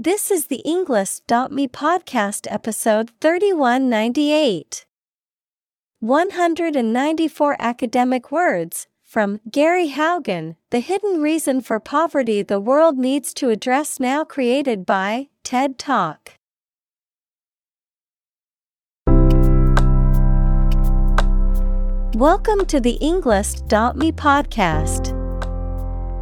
This is the Englist.me podcast episode 3198. 194 academic words from Gary Haugen The Hidden Reason for Poverty the World Needs to Address Now, created by TED Talk. Welcome to the Englist.me podcast.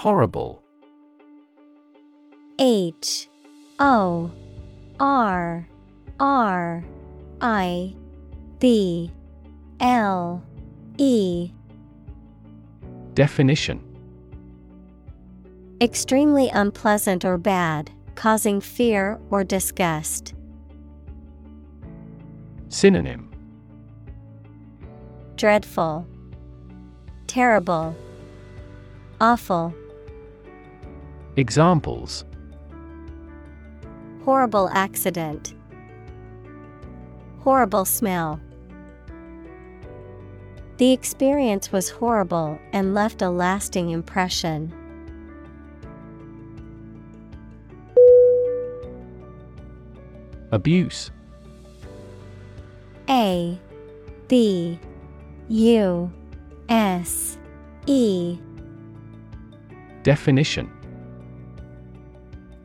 Horrible. H O R R I B L E Definition Extremely unpleasant or bad, causing fear or disgust. Synonym Dreadful, Terrible, Awful. Examples Horrible accident. Horrible smell. The experience was horrible and left a lasting impression. Abuse A B U S E Definition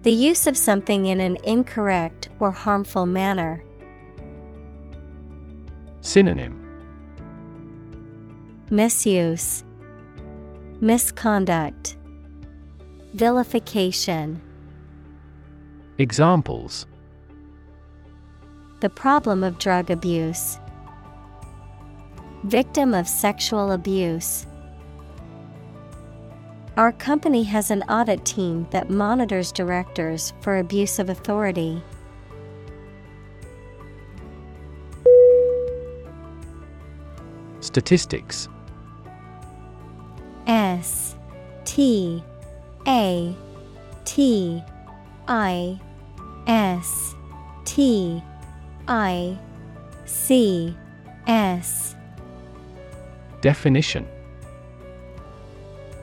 The use of something in an incorrect or harmful manner. Synonym Misuse, Misconduct, Vilification. Examples The problem of drug abuse. Victim of sexual abuse. Our company has an audit team that monitors directors for abuse of authority. Statistics. S T A T I S T I C S. Definition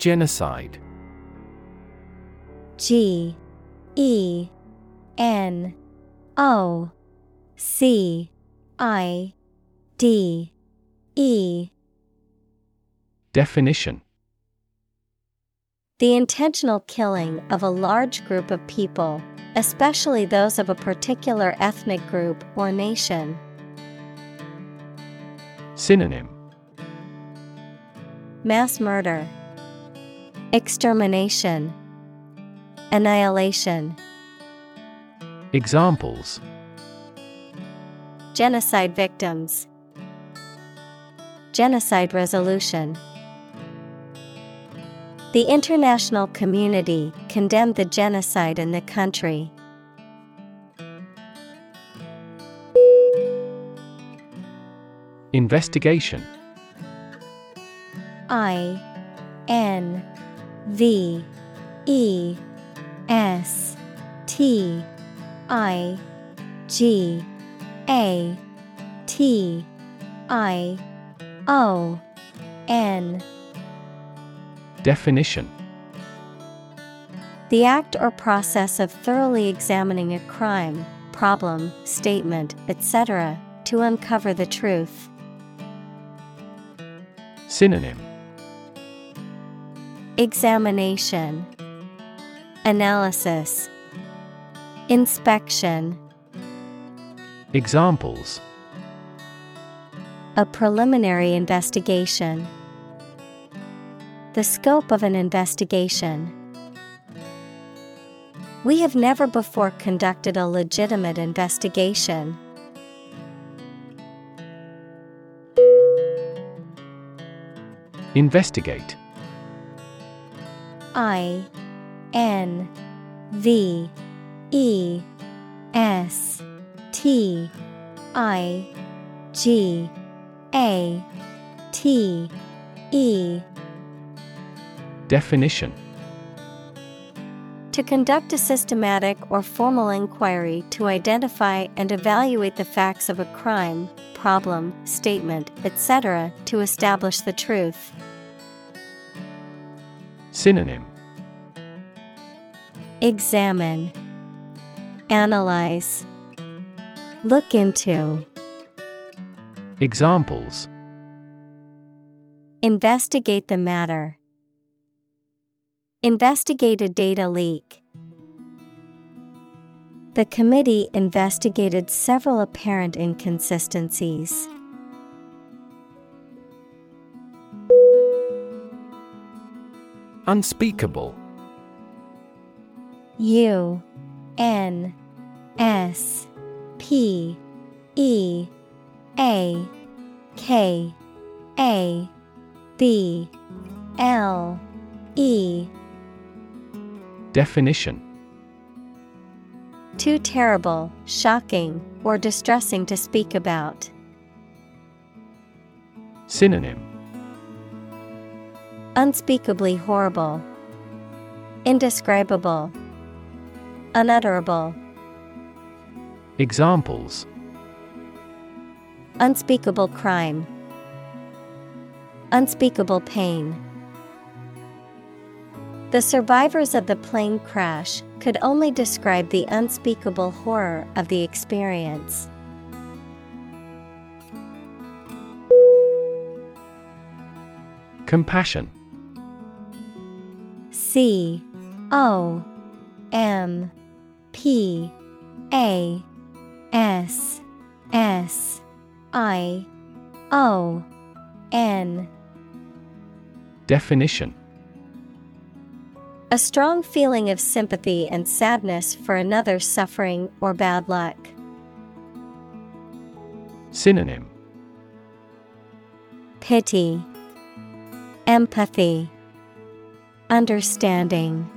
Genocide. G E N O C I D E. Definition. The intentional killing of a large group of people, especially those of a particular ethnic group or nation. Synonym. Mass murder, Extermination, Annihilation. Examples Genocide victims. Genocide resolution. The international community condemned the genocide in the country. Investigation I N V E S T I G A T I O N Definition The act or process of thoroughly examining a crime, problem, statement, etc., to uncover the truth. Synonym Examination Analysis Inspection Examples A preliminary investigation. The scope of an investigation. We have never before conducted a legitimate investigation. Investigate I N V E S T I G A T E Definition To conduct a systematic or formal inquiry to identify and evaluate the facts of a crime, problem, statement, etc., to establish the truth. Synonym Examine, Analyze, Look into, Examples Investigate the matter. Investigate a data leak. The committee investigated several apparent inconsistencies. Unspeakable. U N S P E A K A B L E. Definition. Too terrible, shocking, or distressing to speak about. Synonym Unspeakably horrible. Indescribable. Unutterable. Examples Unspeakable crime. Unspeakable pain. The survivors of the plane crash could only describe the unspeakable horror of the experience. Compassion C O M P A S S I O N. Definition. A strong feeling of sympathy and sadness for another's suffering or bad luck. Synonym. Pity, Empathy, Understanding.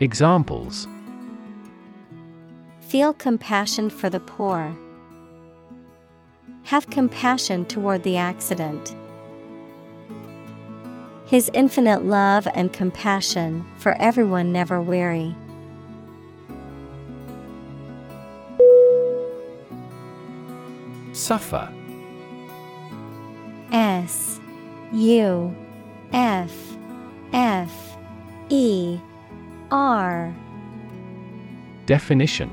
Examples Feel compassion for the poor. Have compassion toward the accident. His infinite love and compassion for everyone never weary. Suffer S U F F E R. Definition.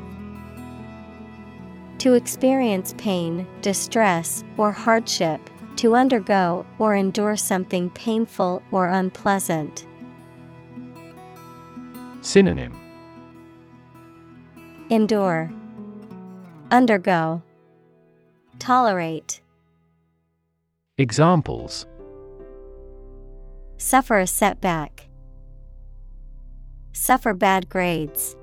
To experience pain, distress, or hardship, to undergo or endure something painful or unpleasant. Synonym. Endure, Undergo, Tolerate, Examples Suffer a setback, Suffer bad grades.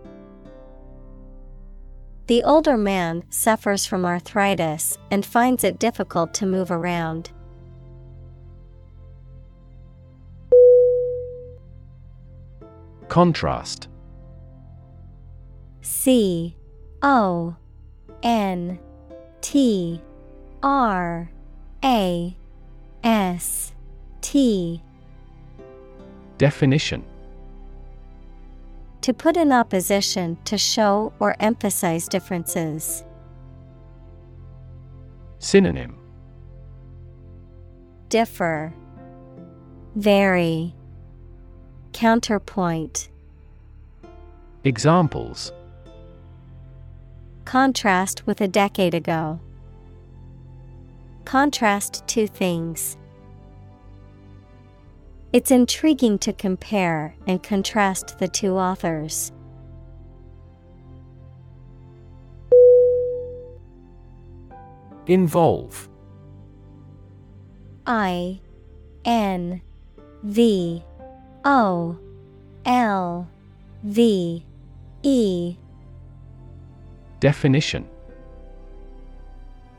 The older man suffers from arthritis and finds it difficult to move around. Contrast C O N T R A S T Definition To put in opposition to show or emphasize differences. Synonym Differ, Vary, Counterpoint. Examples Contrast with a decade ago. Contrast two things. It's intriguing to compare and contrast the two authors. Involve. I N V O L V E. Definition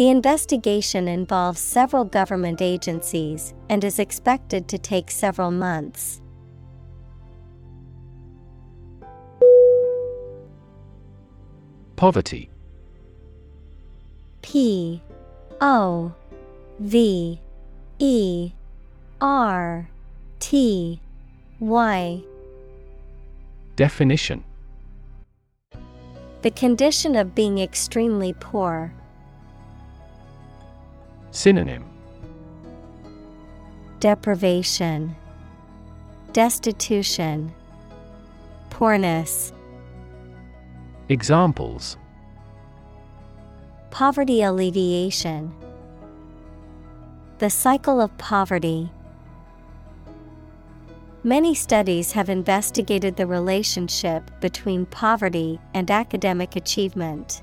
The investigation involves several government agencies and is expected to take several months. Poverty P O V E R T Y Definition The condition of being extremely poor. Synonym Deprivation, Destitution, Poorness. Examples Poverty alleviation. The cycle of poverty. Many studies have investigated the relationship between poverty and academic achievement.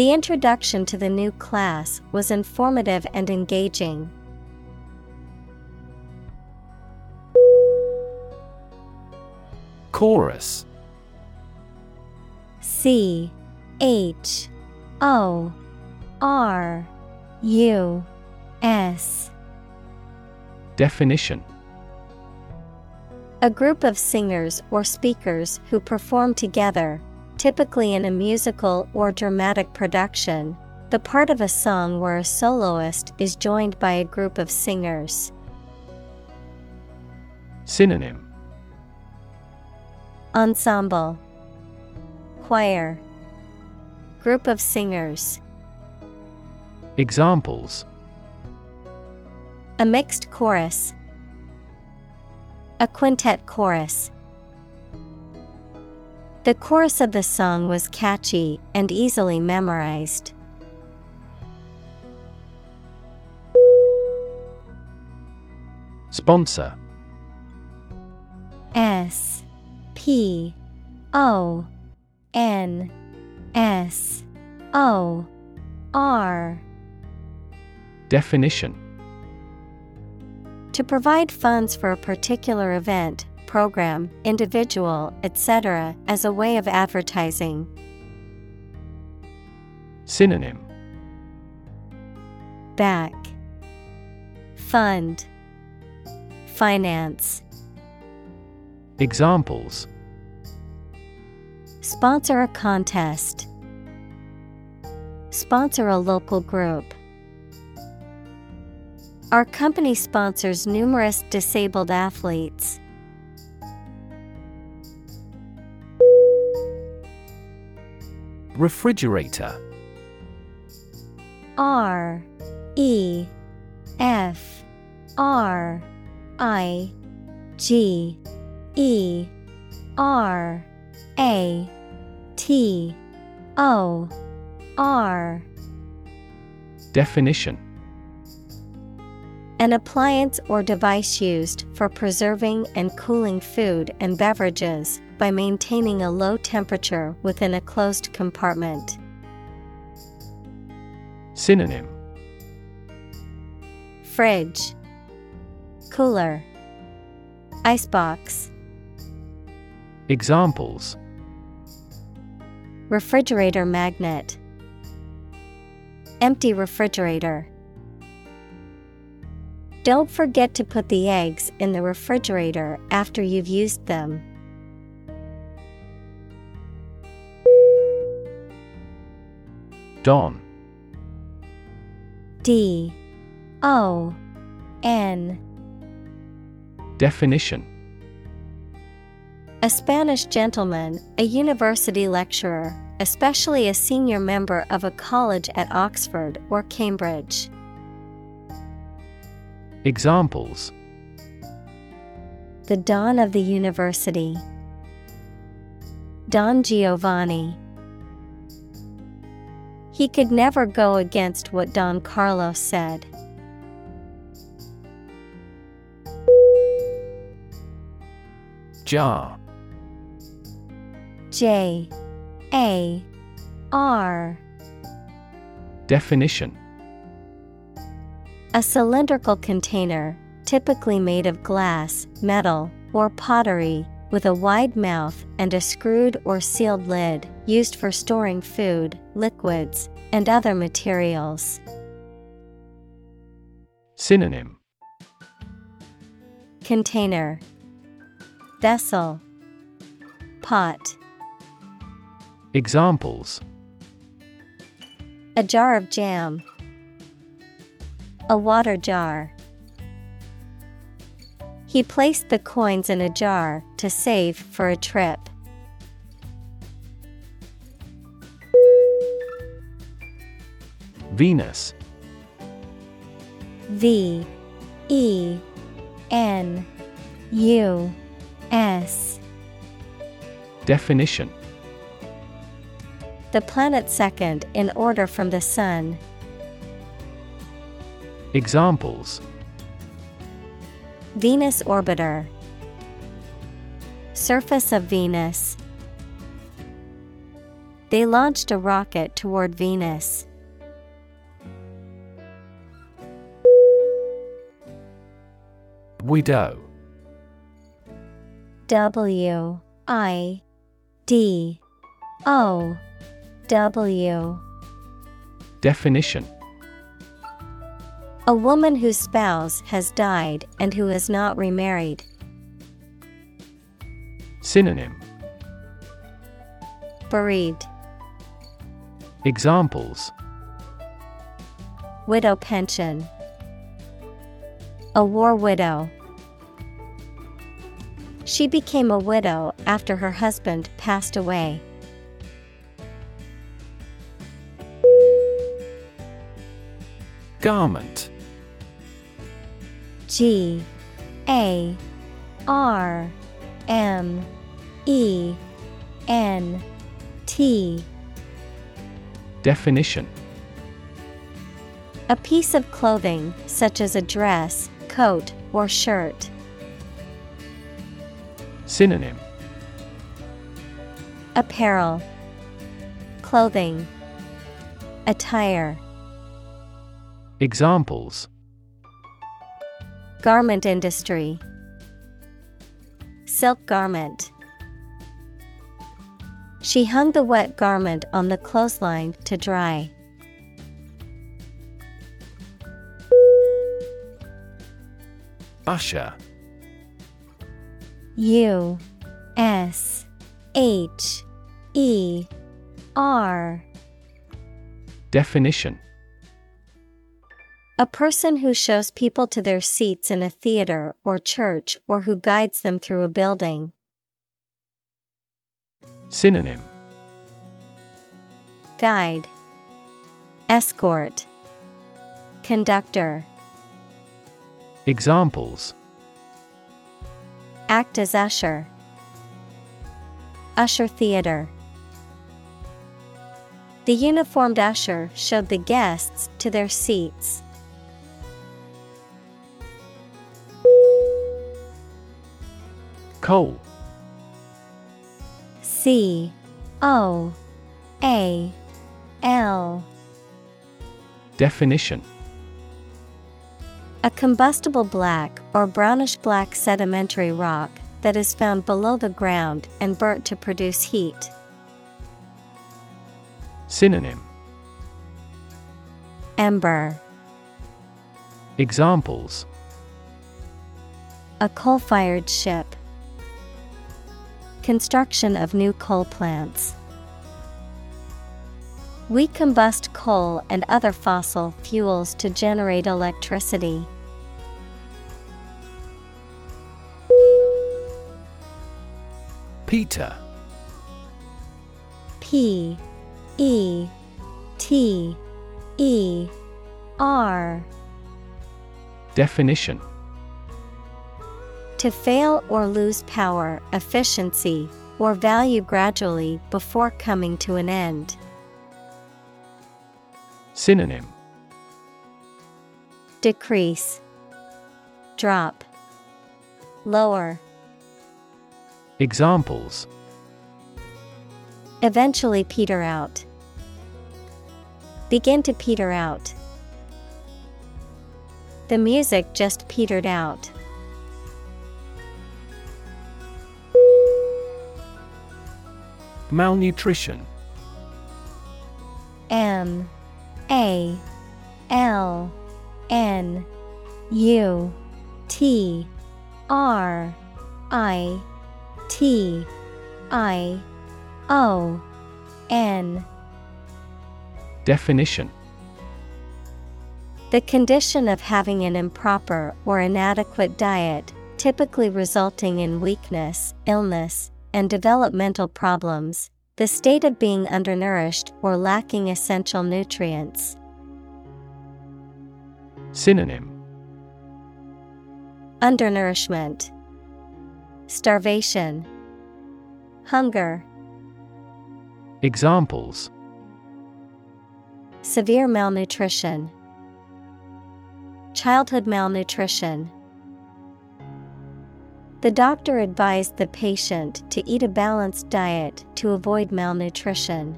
The introduction to the new class was informative and engaging. Chorus. C H O R U S. Definition. A group of singers or speakers who perform together, typically in a musical or dramatic production, the part of a song where a soloist is joined by a group of singers. Synonym Ensemble Choir Group of singers. Examples A mixed chorus. A quintet chorus. The chorus of the song was catchy and easily memorized. Sponsor. S P O N S O R. Definition. To provide funds for a particular event, program, individual, etc., as a way of advertising. Synonym Back Fund Finance Examples Sponsor a contest. Sponsor a local group. Our company sponsors numerous disabled athletes. Refrigerator. R E F R I G E R A T O R. Definition. An appliance or device used for preserving and cooling food and beverages by maintaining a low temperature within a closed compartment. Synonym. Fridge. Cooler. Icebox Examples. Refrigerator magnet. Empty refrigerator. Don't forget to put the eggs in the refrigerator after you've used them. Don D O N Definition A Spanish gentleman, a university lecturer, especially a senior member of a college at Oxford or Cambridge. Examples The Don of the University. Don Giovanni. He could never go against what Don Carlos said. Jar J. A. R. Definition. A cylindrical container, typically made of glass, metal, or pottery, with a wide mouth and a screwed or sealed lid, used for storing food, liquids, and other materials. Synonym Container Vessel Pot Examples A jar of jam. A water jar. He placed the coins in a jar to save for a trip. Venus V E N U S Definition The planet second in order from the Sun. Examples Venus orbiter. Surface of Venus. They launched a rocket toward Venus. Widow W I D O W Definition A woman whose spouse has died and who is not remarried. Synonym Bereaved. Examples Widow pension. A war widow. She became a widow after her husband passed away. Garment G A R M E N T. Definition. A piece of clothing, such as a dress, coat, or shirt. Synonym. Apparel, Clothing, Attire. Examples Garment industry. Silk garment. She hung the wet garment on the clothesline to dry. Usher U S H E R Definition A person who shows people to their seats in a theater or church or who guides them through a building. Synonym Guide Escort Conductor Examples Act as usher. Usher theater. The uniformed usher showed the guests to their seats. Coal C O A L. Definition. A combustible black or brownish black sedimentary rock that is found below the ground and burnt to produce heat. Synonym. Ember Examples. A coal fired ship. Construction of new coal plants. We combust coal and other fossil fuels to generate electricity. Peter P E T E R Definition To fail or lose power, efficiency, or value gradually before coming to an end. Synonym Decrease, Drop, Lower. Examples Eventually peter out. Begin to peter out. The music just petered out. Malnutrition. M A L N U T R I T I O N. Definition. The condition of having an improper or inadequate diet, typically resulting in weakness, illness, and developmental problems, the state of being undernourished or lacking essential nutrients. Synonym. Undernourishment, Starvation, Hunger, Examples. Severe malnutrition, Childhood malnutrition. The doctor advised the patient to eat a balanced diet to avoid malnutrition.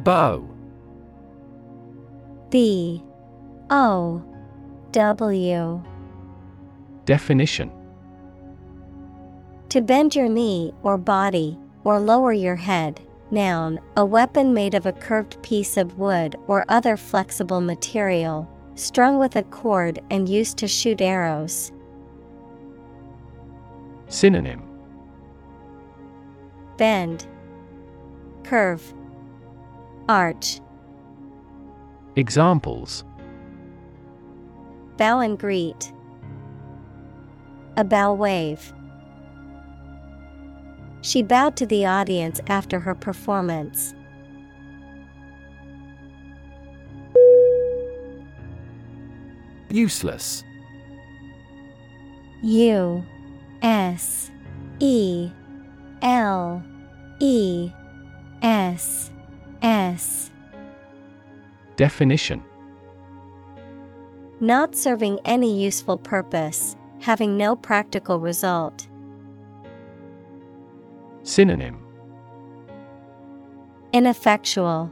Bow B. O. W. Definition. To bend your knee or body, or lower your head. Noun, a weapon made of a curved piece of wood or other flexible material, strung with a cord and used to shoot arrows. Synonym Bend, Curve, Arch. Examples Bow and greet. A bow wave. She bowed to the audience after her performance. Useless. U S E L E S S. Definition. Not serving any useful purpose, having no practical result. Synonym. Ineffectual,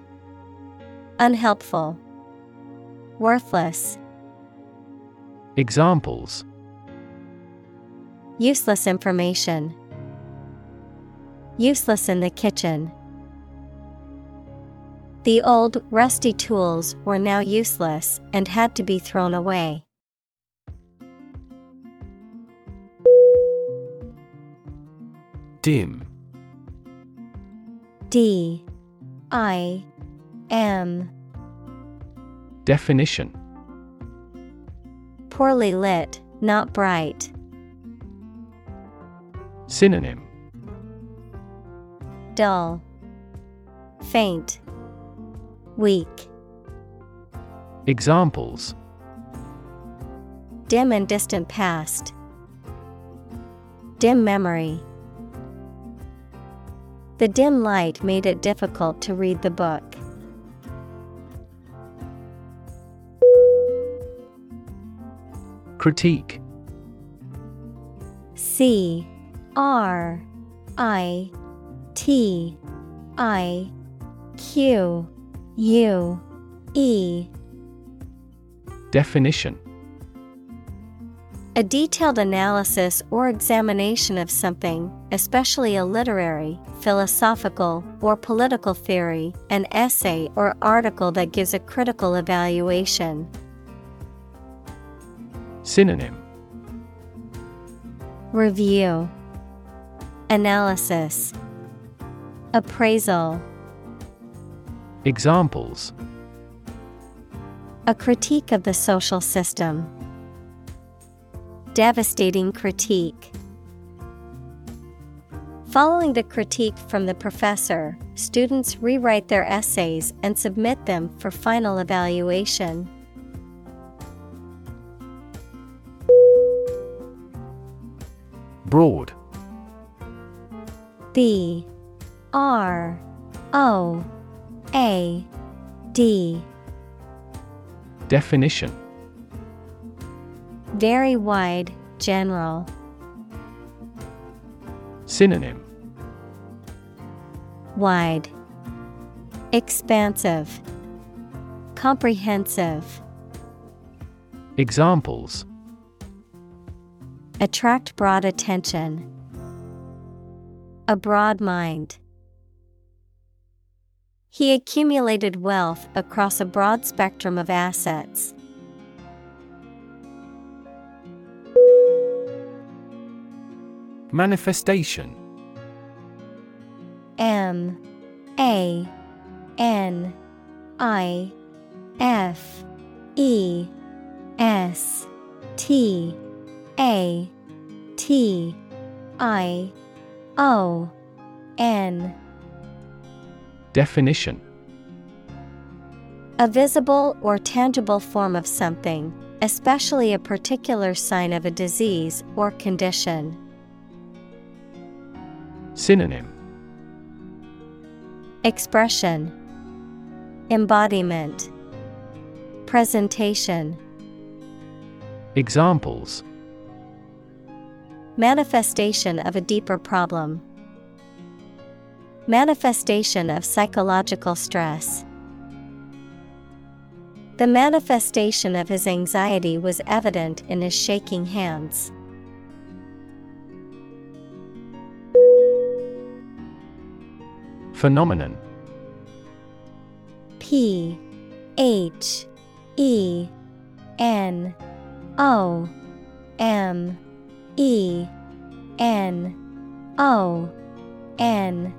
Unhelpful, Worthless, Examples Useless information, Useless in the kitchen. The old, rusty tools were now useless and had to be thrown away. Dim. D I M Definition Poorly lit, not bright. Synonym Dull, faint, weak. Examples Dim and distant past. Dim memory. The dim light made it difficult to read the book. Critique. C R I T I Q U E. Definition. A detailed analysis or examination of something, especially a literary, philosophical, or political theory, an essay or article that gives a critical evaluation. Synonym Review Analysis Appraisal Examples A critique of the social system. Devastating critique. Following the critique from the professor, students rewrite their essays and submit them for final evaluation. Broad. B R O A D. Definition. Very wide, general. Synonym. Wide, Expansive, Comprehensive. Examples Attract broad attention. A broad mind. He accumulated wealth across a broad spectrum of assets. Manifestation. M. A. N. I. F. E. S. T A T I O N. Definition. A visible or tangible form of something, especially a particular sign of a disease or condition. Synonym. Expression. Embodiment. Presentation. Examples Manifestation of a deeper problem. Manifestation of psychological stress. The manifestation of his anxiety was evident in his shaking hands. Phenomenon P H E N O M E N O N.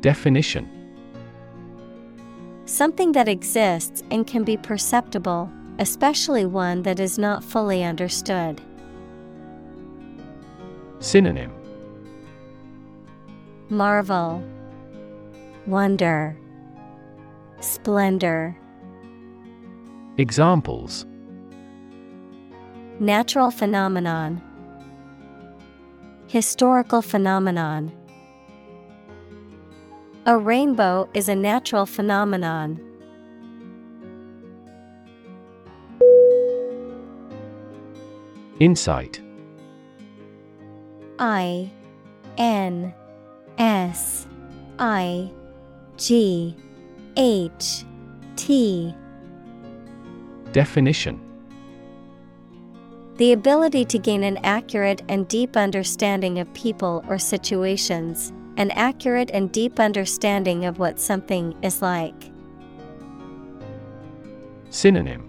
Definition. Something that exists and can be perceptible, especially one that is not fully understood. Synonym. Marvel, Wonder, Splendor. Examples Natural phenomenon, Historical phenomenon. A rainbow is a natural phenomenon. Insight I N S I G H T Definition The ability to gain an accurate and deep understanding of people or situations, an accurate and deep understanding of what something is like. Synonym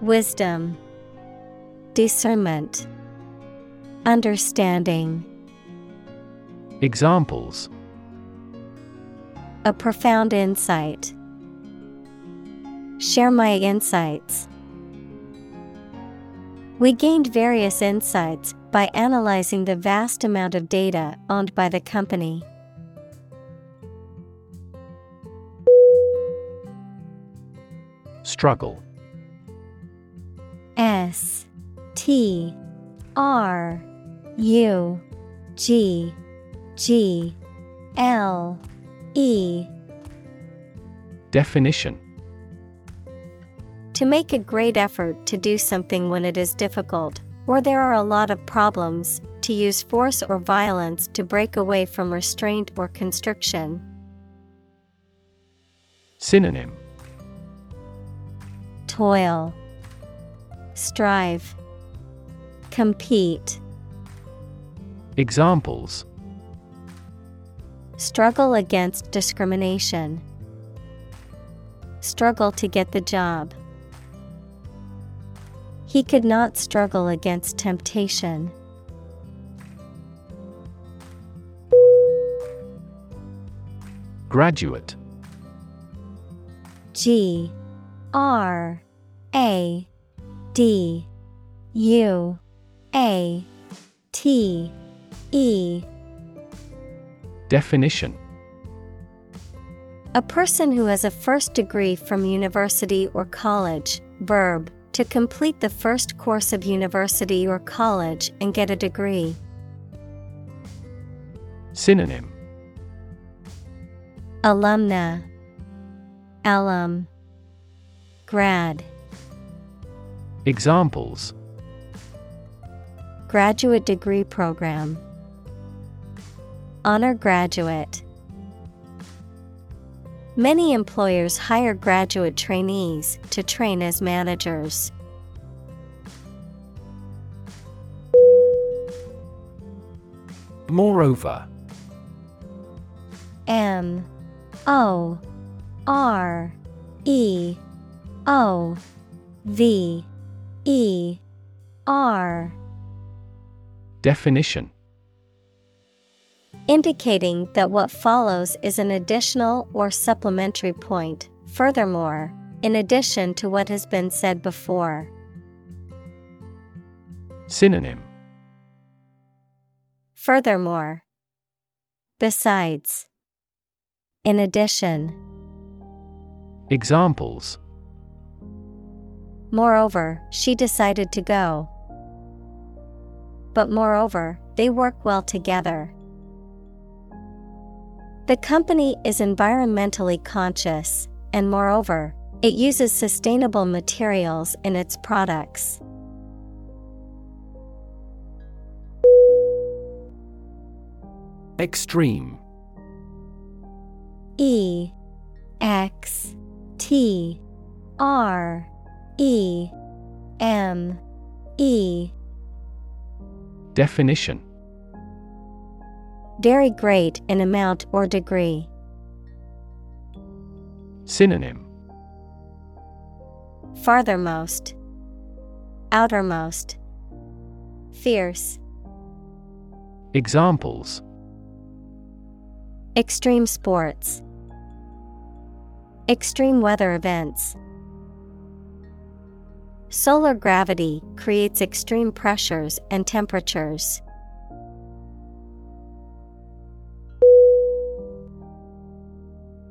Wisdom, Discernment, Understanding. Examples A profound insight. Share my insights. We gained various insights by analyzing the vast amount of data owned by the company. Struggle. S T R U G G L E. Definition To make a great effort to do something when it is difficult, or there are a lot of problems, to use force or violence to break away from restraint or constriction. Synonym Toil, Strive, Compete. Examples Struggle against discrimination. Struggle to get the job. He could not struggle against temptation. Graduate. G R A D U A T E. Definition. A person who has a first degree from university or college, verb, to complete the first course of university or college and get a degree. Synonym. Alumna, Alum, Grad, Examples. Graduate Degree Program, Honor Graduate. Many employers hire graduate trainees to train as managers. Moreover M O R E O V E R Definition Indicating that what follows is an additional or supplementary point, furthermore, in addition to what has been said before. Synonym Furthermore, besides, in addition, Examples moreover, she decided to go. But moreover, they work well together. The company is environmentally conscious, and moreover, it uses sustainable materials in its products. Extreme. E X T R E M E. Definition Very great in amount or degree. Synonym Farthermost, Outermost, Fierce, Examples Extreme sports, Extreme weather events. Solar gravity creates extreme pressures and temperatures.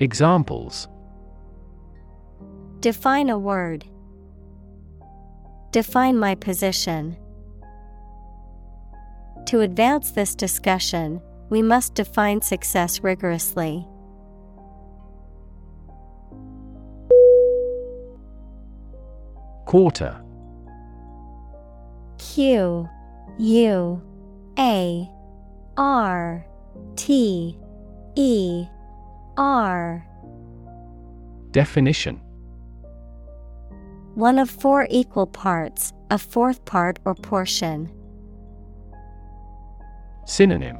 Examples Define a word. Define my position. To advance this discussion, we must define success rigorously. Quarter Q U A R T E R. Definition One of four equal parts, a fourth part or portion. Synonym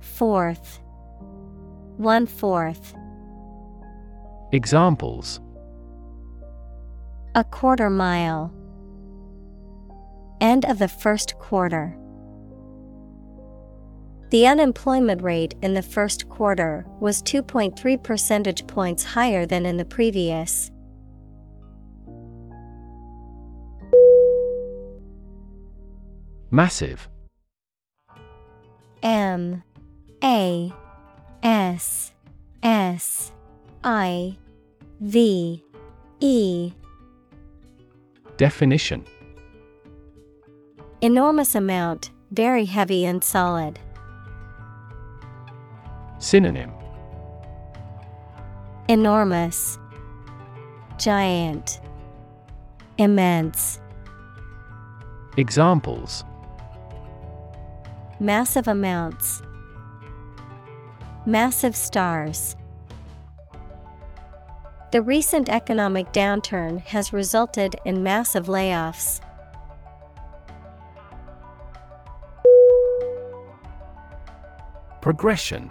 Fourth. One fourth. Examples A quarter mile. End of the first quarter. The unemployment rate in the first quarter was 2.3 percentage points higher than in the previous. Massive. M. A. S. S. I. V. E. Definition. Enormous amount, very heavy and solid. Synonym Enormous, Giant, Immense. Examples Massive amounts. Massive stars. The recent economic downturn has resulted in massive layoffs. Progression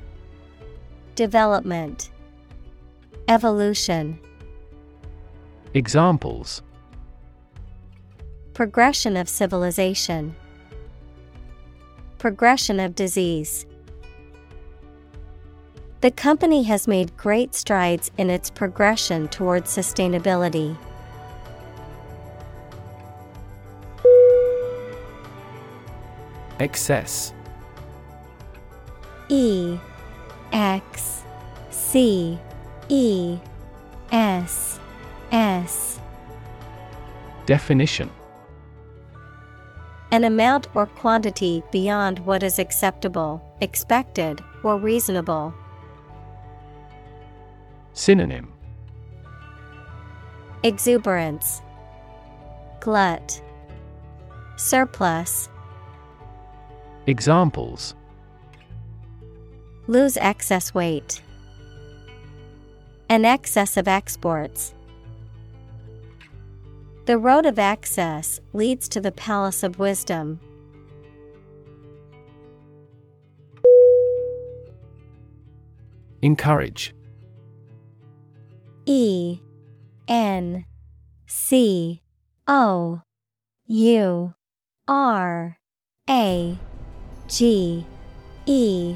Development, Evolution, Examples. Progression of civilization, Progression of disease. The company has made great strides in its progression towards sustainability. Excess. E X C E S S. Definition. An amount or quantity beyond what is acceptable, expected, or reasonable. Synonym. Exuberance, Glut, Surplus. Examples Lose excess weight. An excess of exports. The road of access leads to the palace of wisdom. Encourage E N C O U R A G E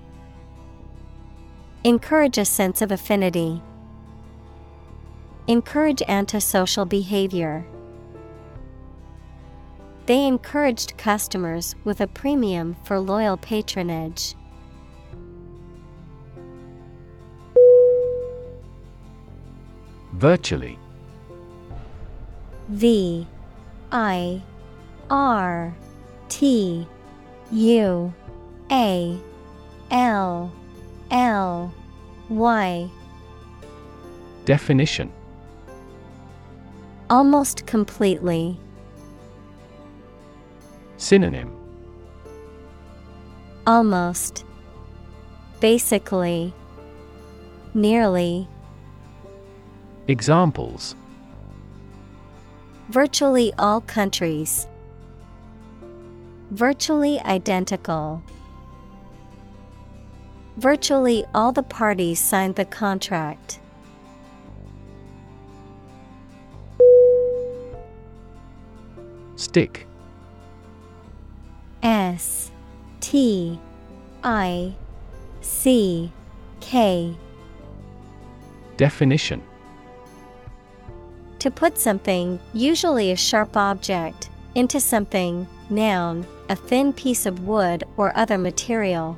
Encourage a sense of affinity. Encourage antisocial behavior. They encouraged customers with a premium for loyal patronage. Virtually V I R T U A L L Y Definition Almost completely. Synonym Almost. Basically. Nearly. Examples Virtually all countries. Virtually identical. Virtually all the parties signed the contract. Stick. S T I C K Definition To put something, usually a sharp object, into something, noun, a thin piece of wood or other material.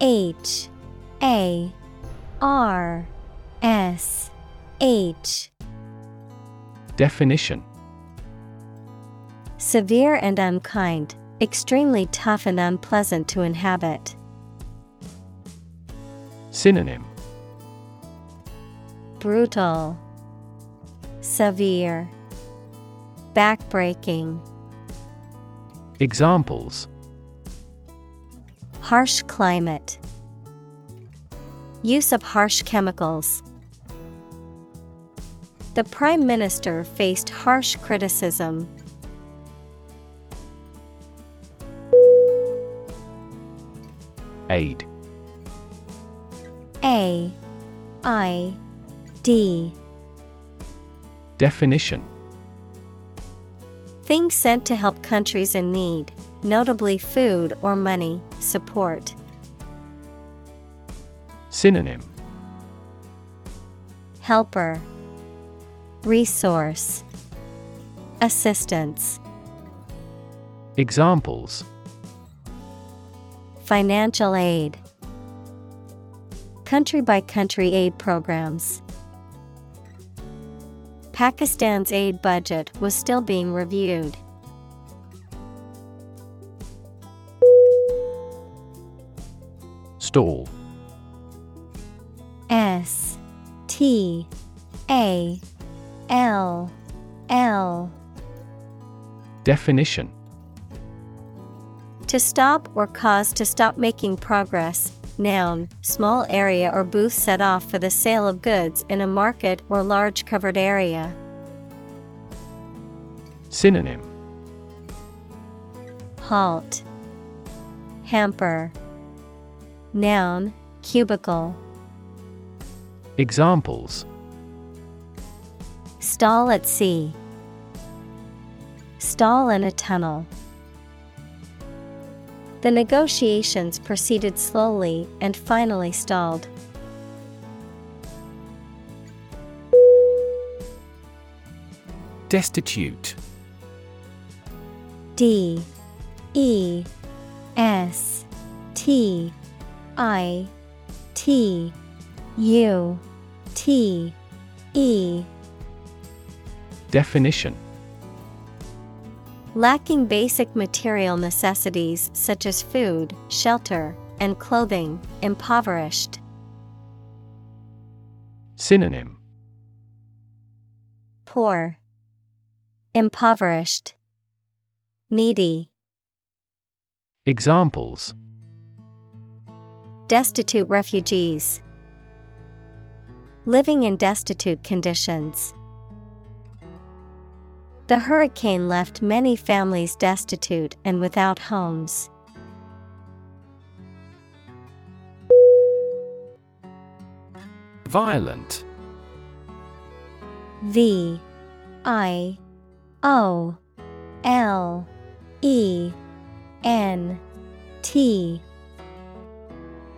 H A R S H. Definition Severe and unkind, extremely tough and unpleasant to inhabit. Synonym Brutal, Severe, Backbreaking. Examples Harsh climate. Use of harsh chemicals. The Prime Minister faced harsh criticism. Aid. A I D Definition Things sent to help countries in need, notably food or money, support. Synonym Helper, Resource, Assistance. Examples Financial aid, Country by country aid programs. Pakistan's aid budget was still being reviewed. Stall. S T A L L Definition To stop or cause to stop making progress. Noun, small area or booth set off for the sale of goods in a market or large covered area. Synonym Halt, Hamper. Noun, cubicle. Examples Stall at sea. Stall in a tunnel. The negotiations proceeded slowly and finally stalled. Destitute. D E S T I T U T E. Definition. Lacking basic material necessities such as food, shelter, and clothing, impoverished. Synonym. Poor, Impoverished, Needy, Examples Destitute refugees. Living in destitute conditions. The hurricane left many families destitute and without homes. Violent. V I O L E N T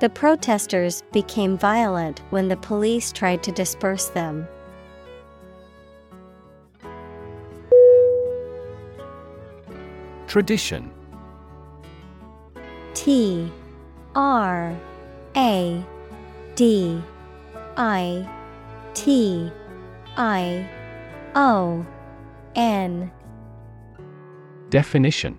The protesters became violent when the police tried to disperse them. Tradition. T R A D I T I O N. Definition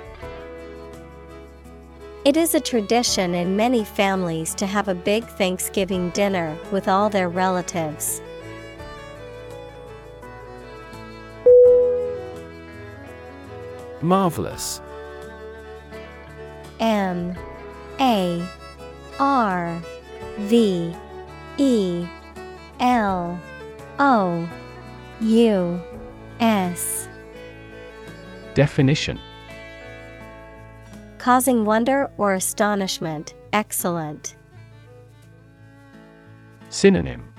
It is a tradition in many families to have a big Thanksgiving dinner with all their relatives. Marvelous. M A R V E L O U S. Definition Causing wonder or astonishment, excellent. Synonym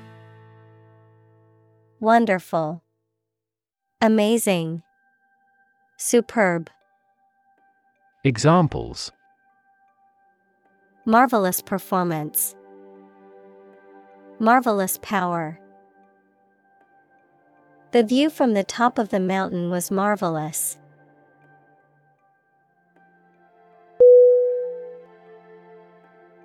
Wonderful. Amazing. Superb. Examples Marvelous performance. Marvelous power. The view from the top of the mountain was marvelous.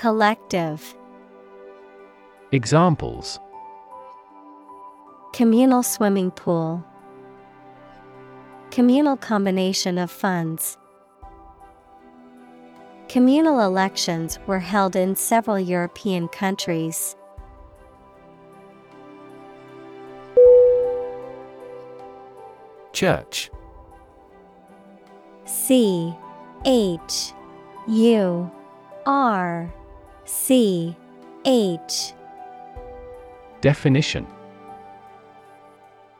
Collective. Examples Communal swimming pool. Communal combination of funds. Communal elections were held in several European countries. Church C H U R C H. Definition.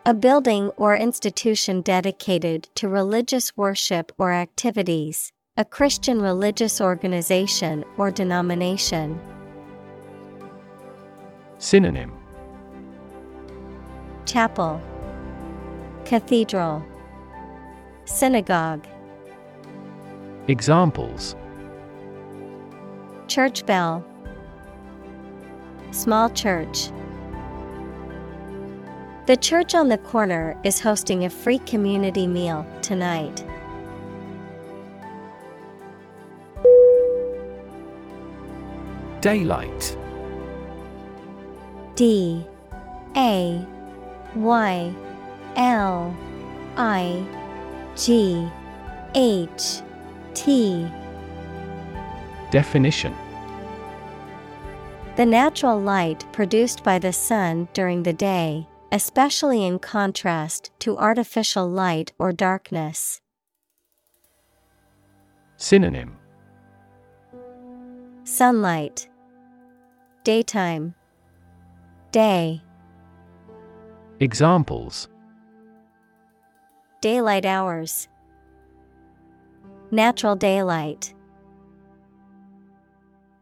A building or institution dedicated to religious worship or activities, a Christian religious organization or denomination. Synonym. Chapel, Cathedral, Synagogue, Examples Church bell, Small church. The church on the corner is hosting a free community meal tonight. Daylight. D. A. Y. L. I. G. H. T Definition. The natural light produced by the sun during the day, especially in contrast to artificial light or darkness. Synonym. Sunlight, Daytime, Day, Examples. Daylight hours, Natural daylight.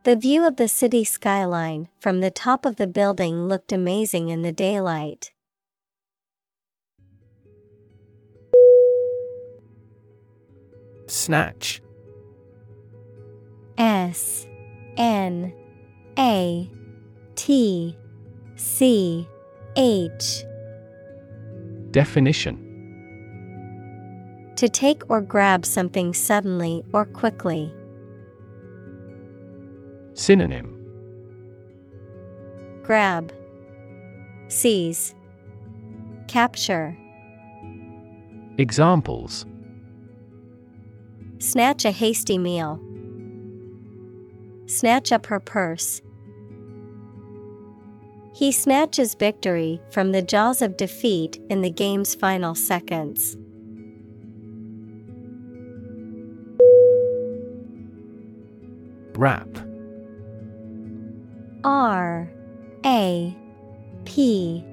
The view of the city skyline from the top of the building looked amazing in the daylight. Snatch S N A T C H Definition To take or grab something suddenly or quickly. Synonym Grab, Seize, Capture. Examples Snatch a hasty meal. Snatch up her purse. He snatches victory from the jaws of defeat in the game's final seconds. Rap R A P.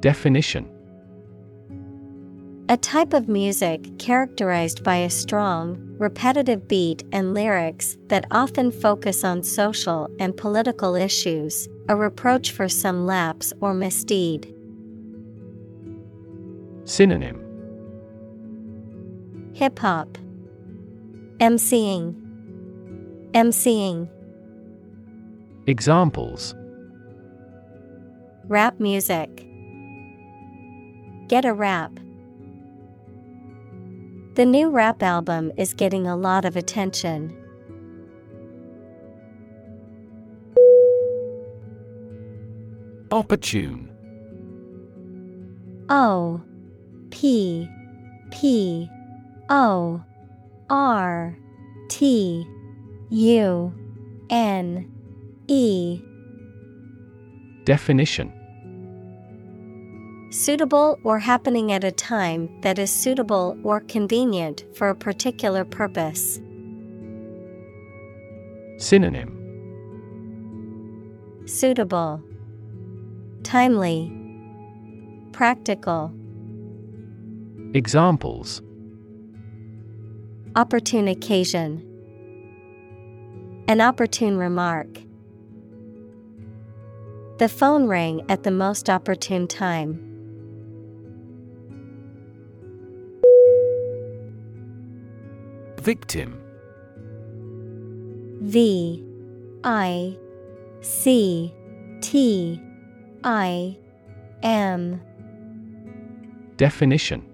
Definition. A type of music characterized by a strong, repetitive beat and lyrics that often focus on social and political issues, a reproach for some lapse or misdeed. Synonym. Hip hop, MCing, MCing, Examples rap music. Get a rap. The new rap album is getting a lot of attention. Opportune O P P O R T U N E. Definition. Suitable or happening at a time that is suitable or convenient for a particular purpose. Synonym. Suitable, Timely, Practical, Examples. Opportune occasion, An opportune remark. The phone rang at the most opportune time. Victim. V I C T I M. Definition.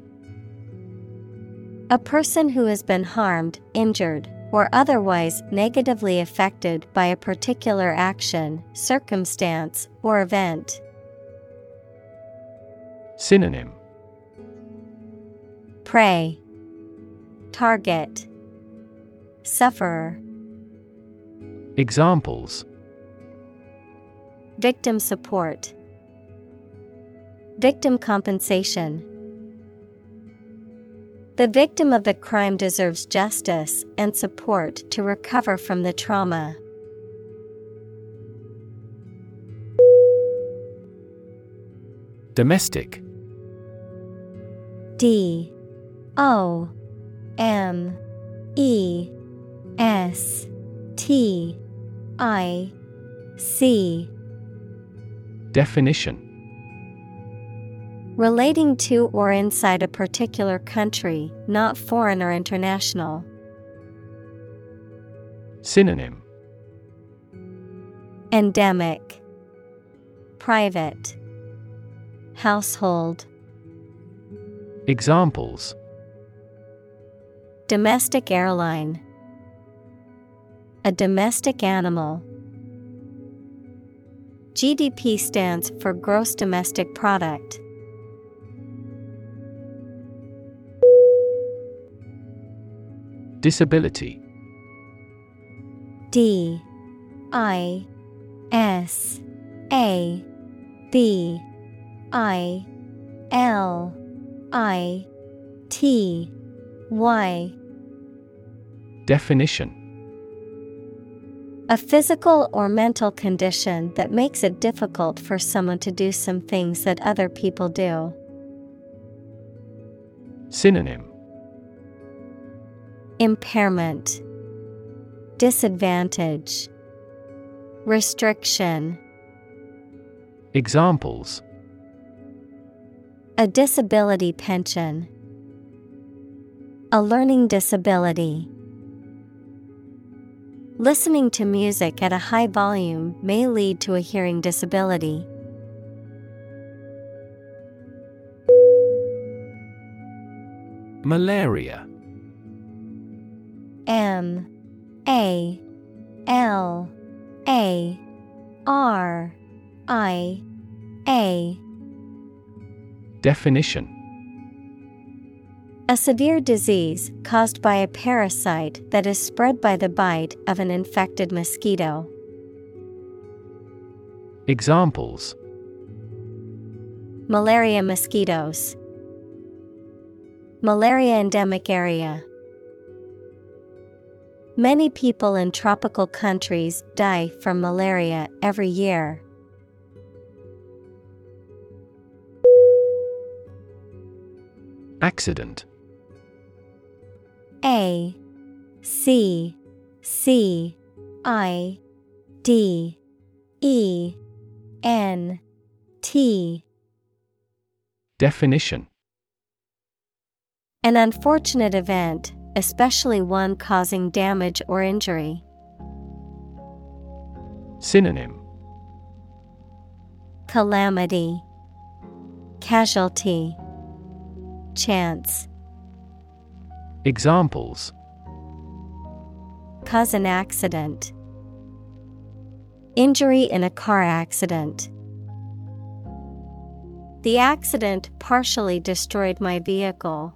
A person who has been harmed, injured, or otherwise negatively affected by a particular action, circumstance, or event. Synonym. Prey, Target, Sufferer, Examples. Victim support, Victim compensation. The victim of the crime deserves justice and support to recover from the trauma. Domestic. D. O. M. E. S. T. I. C. Definition Relating to or inside a particular country, not foreign or international. Synonym Endemic, Private, Household, Examples Domestic airline, A domestic animal. GDP stands for Gross Domestic Product. Disability. D I S A B I L I T Y. Definition. A physical or mental condition that makes it difficult for someone to do some things that other people do. Synonym Impairment, Disadvantage, Restriction. Examples A disability pension. A learning disability. Listening to music at a high volume may lead to a hearing disability. Malaria M A L A R I A Definition A severe disease caused by a parasite that is spread by the bite of an infected mosquito. Examples Malaria mosquitoes. Malaria endemic area. Many people in tropical countries die from malaria every year. Accident. A C C I D E N T. Definition. An unfortunate event, especially one causing damage or injury. Synonym Calamity Casualty Chance Examples Cause an accident. Injury in a car accident. The accident partially destroyed my vehicle.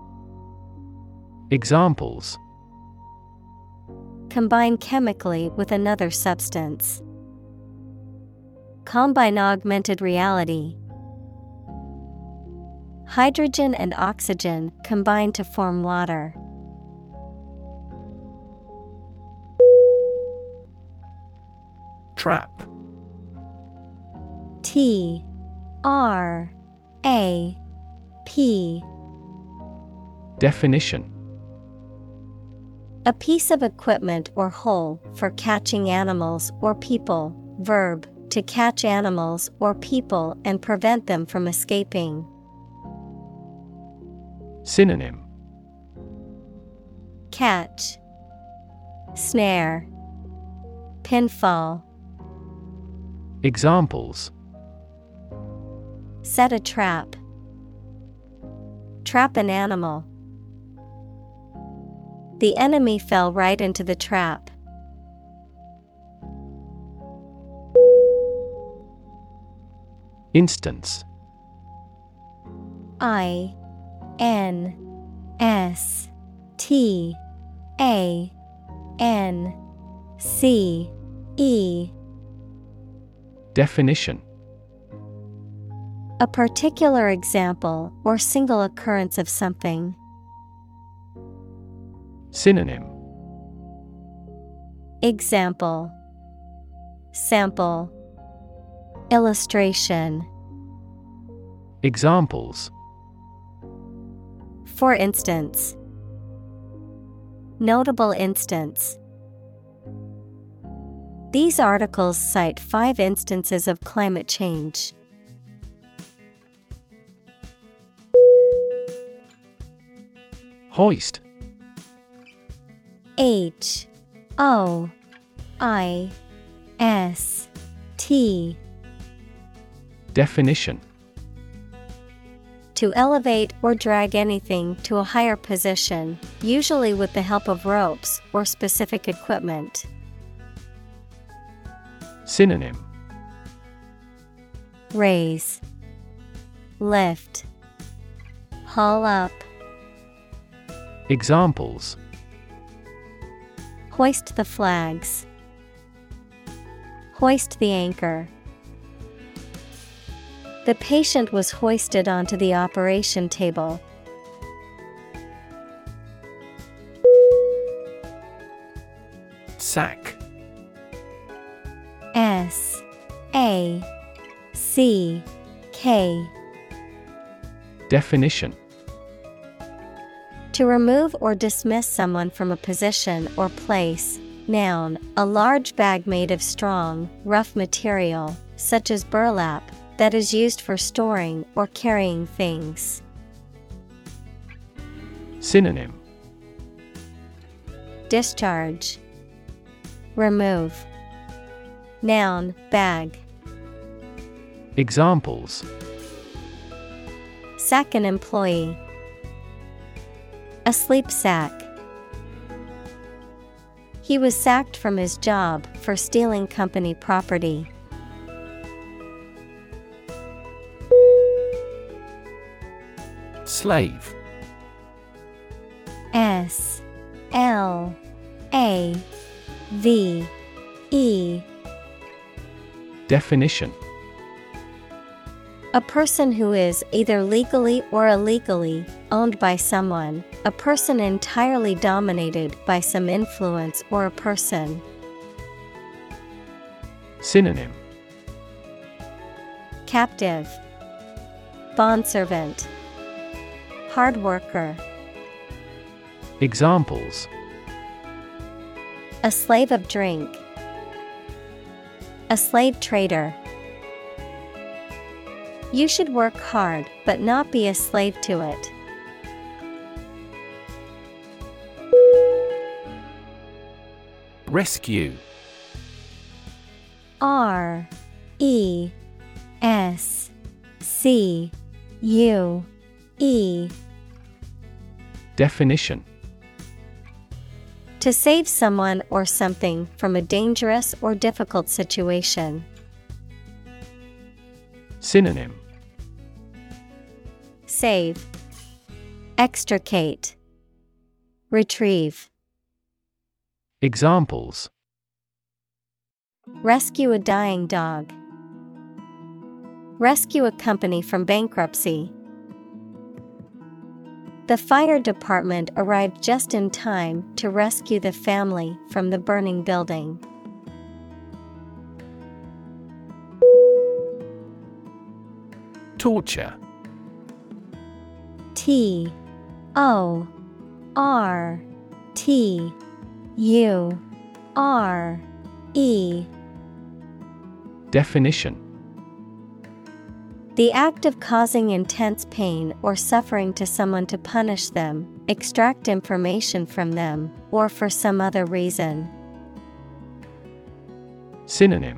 Examples Combine chemically with another substance. Combine augmented reality. Hydrogen and oxygen combine to form water. Trap T R A P Definition A piece of equipment or hole for catching animals or people. Verb to catch animals or people and prevent them from escaping. Synonym Catch, Snare, Pinfall. Examples Set a trap. Trap an animal. The enemy fell right into the trap. Instance I N S T A N C E Definition A particular example or single occurrence of something. Synonym. Example. Sample. Illustration. Examples. For instance, Notable instance. These articles cite five instances of climate change. Hoist H O I S T. Definition. To elevate or drag anything to a higher position, usually with the help of ropes or specific equipment. Synonym. Raise, Lift, Haul up, Examples Hoist the flags, Hoist the anchor. The patient was hoisted onto the operation table. Sack. S. A. C. K. Definition To remove or dismiss someone from a position or place. Noun, a large bag made of strong, rough material, such as burlap, that is used for storing or carrying things. Synonym Discharge, Remove. Noun, bag. Examples Sack an employee. A sleep sack. He was sacked from his job for stealing company property. Slave S L A V E Definition A person who is either legally or illegally owned by someone, a person entirely dominated by some influence or a person. Synonym Captive, Bondservant, Hard worker, Examples a slave of drink, a slave trader. You should work hard but not be a slave to it. Rescue. R E S C U E. Definition. To save someone or something from a dangerous or difficult situation. Synonym. Save, Extricate, Retrieve. Examples Rescue a dying dog. Rescue a company from bankruptcy. The fire department arrived just in time to rescue the family from the burning building. Torture T O R T U R E. Definition. The act of causing intense pain or suffering to someone to punish them, extract information from them, or for some other reason. Synonym.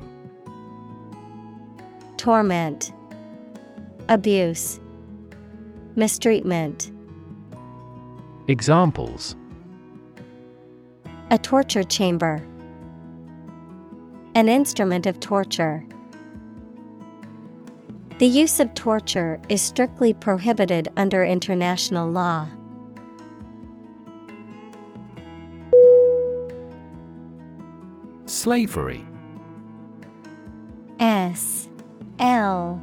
Torment, Abuse, Mistreatment. Examples A torture chamber. An instrument of torture. The use of torture is strictly prohibited under international law. Slavery S L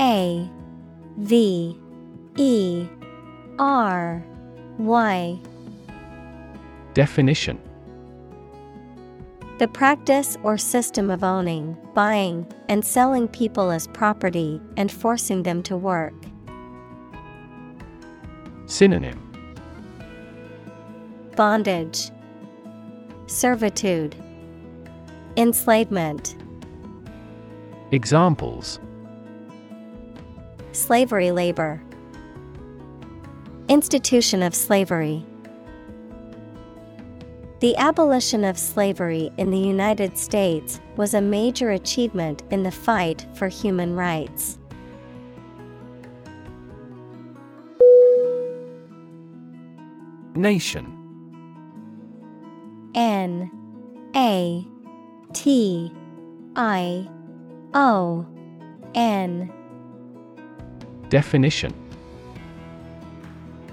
A V E R Y Definition The practice or system of owning, buying, and selling people as property and forcing them to work. Synonym. Bondage, Servitude, Enslavement, Examples. Slavery labor, Institution of slavery. The abolition of slavery in the United States was a major achievement in the fight for human rights. Nation. N A T I O N. Definition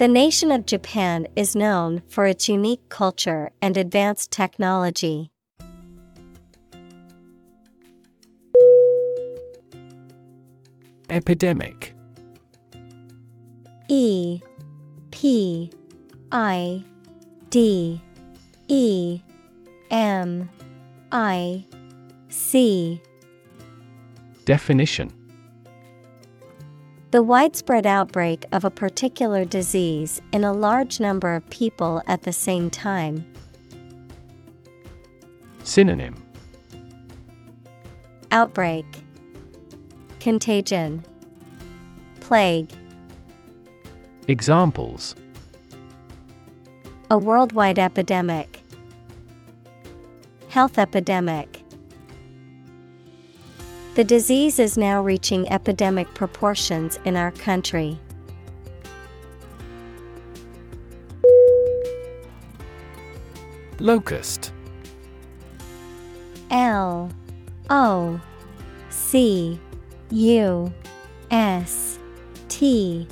The nation of Japan is known for its unique culture and advanced technology. Epidemic. E P I D E M I C. Definition The widespread outbreak of a particular disease in a large number of people at the same time. Synonym. Outbreak. Contagion. Plague. Examples. A worldwide epidemic. Health epidemic The disease is now reaching epidemic proportions in our country. Locust. L O C U S T.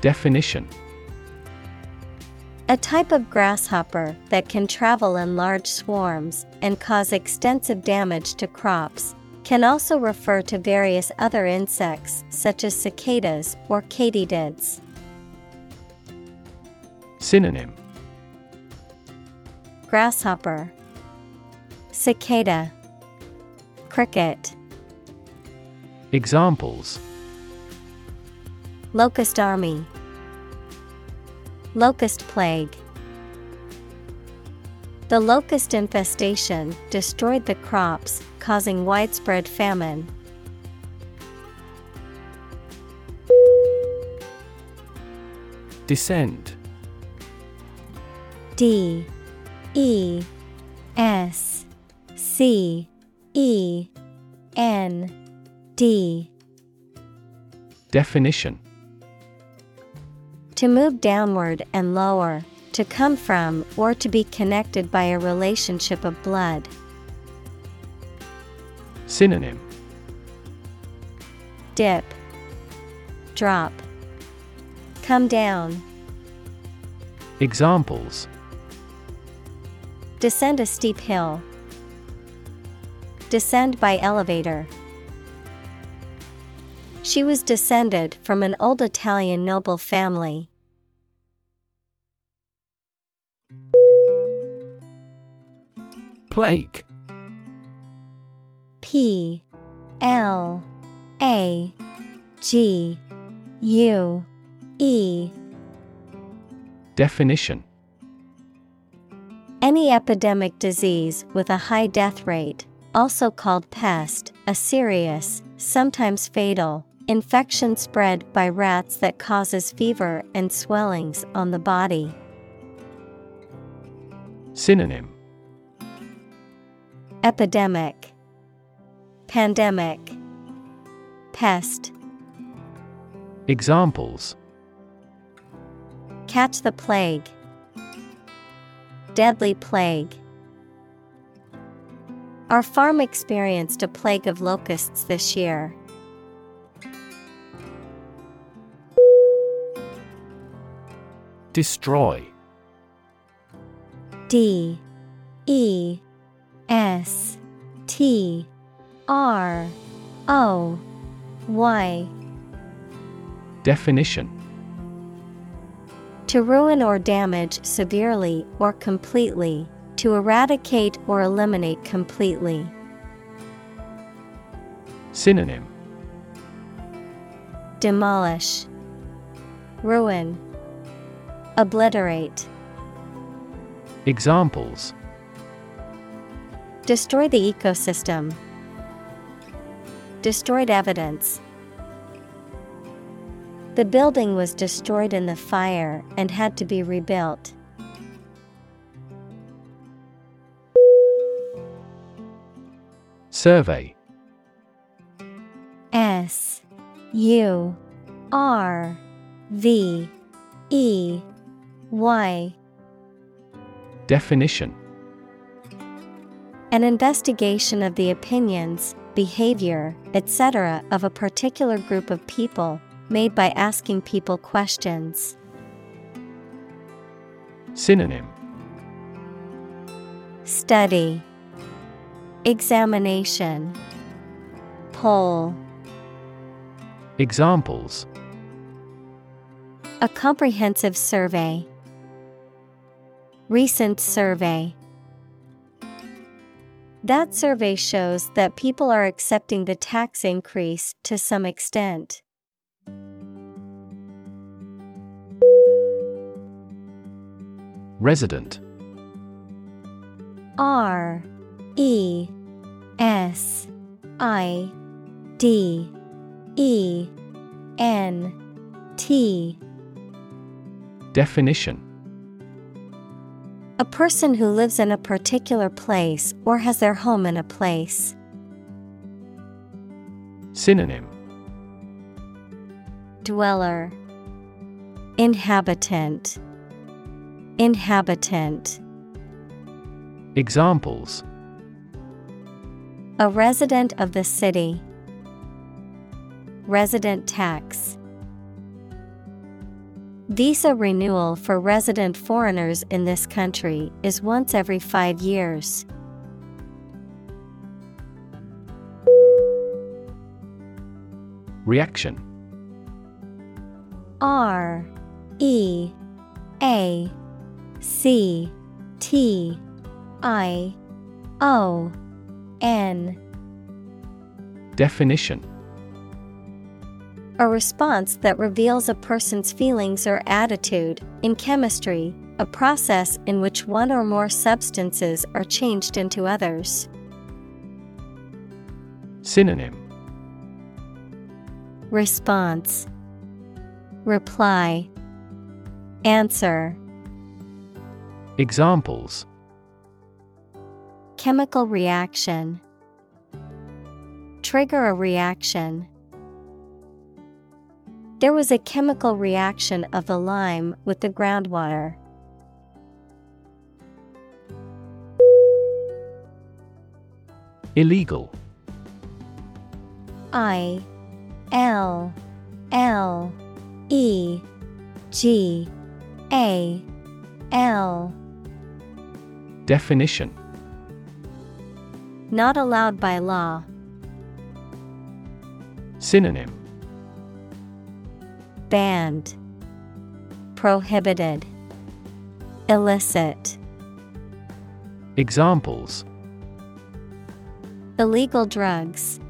Definition A type of grasshopper that can travel in large swarms and cause extensive damage to crops, can also refer to various other insects such as cicadas or katydids. Synonym. Grasshopper, Cicada, Cricket, Examples. Locust Army, Locust Plague. The locust infestation destroyed the crops, causing widespread famine. Descend D E S C E N D Definition To move downward and lower, to come from or to be connected by a relationship of blood. Synonym Dip, Drop, Come down, Examples Descend a steep hill. Descend by elevator. She was descended from an old Italian noble family. Plague P. L. A. G. U. E. Definition. Any epidemic disease with a high death rate, also called pest, a serious, sometimes fatal, infection spread by rats that causes fever and swellings on the body. Synonym Epidemic, Pandemic, Pest. Examples Catch the plague. Deadly plague. Our farm experienced a plague of locusts this year. Destroy. D E S T R O Y. Definition. To ruin or damage severely or completely, to eradicate or eliminate completely. Synonym. Demolish, Ruin, Obliterate. Examples Destroy the ecosystem. Destroyed evidence. The building was destroyed in the fire and had to be rebuilt. Survey S U R V E Y Definition An investigation of the opinions, behavior, etc. of a particular group of people, made by asking people questions. Synonym Study Examination Poll Examples A comprehensive survey. Recent survey. That survey shows that people are accepting the tax increase to some extent. Resident R E S I D E N T Definition A person who lives in a particular place or has their home in a place. Synonym Dweller Inhabitant Inhabitant Examples A resident of the city. Resident tax. Visa renewal for resident foreigners in this country is once every five years. Reaction. R E A C T I O N. Definition A response that reveals a person's feelings or attitude. In chemistry, a process in which one or more substances are changed into others. Synonym Response Reply Answer Examples Chemical reaction Trigger a reaction. There was a chemical reaction of the lime with the groundwater. Illegal I L L E G A L Definition Not allowed by law. Synonym Banned. Prohibited. Illicit. Examples Illegal drugs.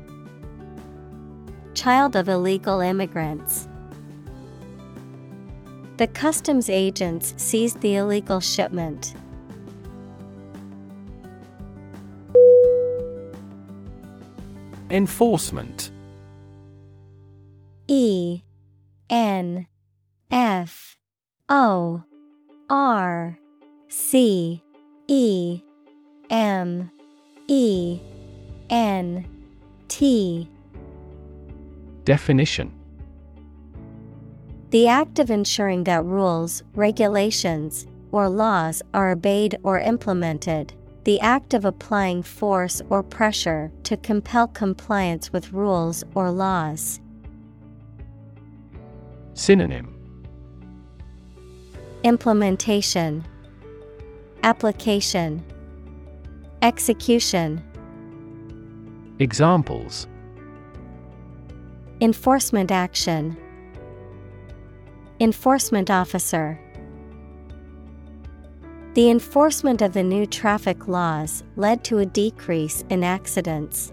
Child of illegal immigrants. The customs agents seized the illegal shipment. Enforcement E N F O R C E M E N T Definition The act of ensuring that rules, regulations, or laws are obeyed or implemented. The act of applying force or pressure to compel compliance with rules or laws. Synonym Implementation, Application, Execution. Examples Enforcement action. Enforcement officer. The enforcement of the new traffic laws led to a decrease in accidents.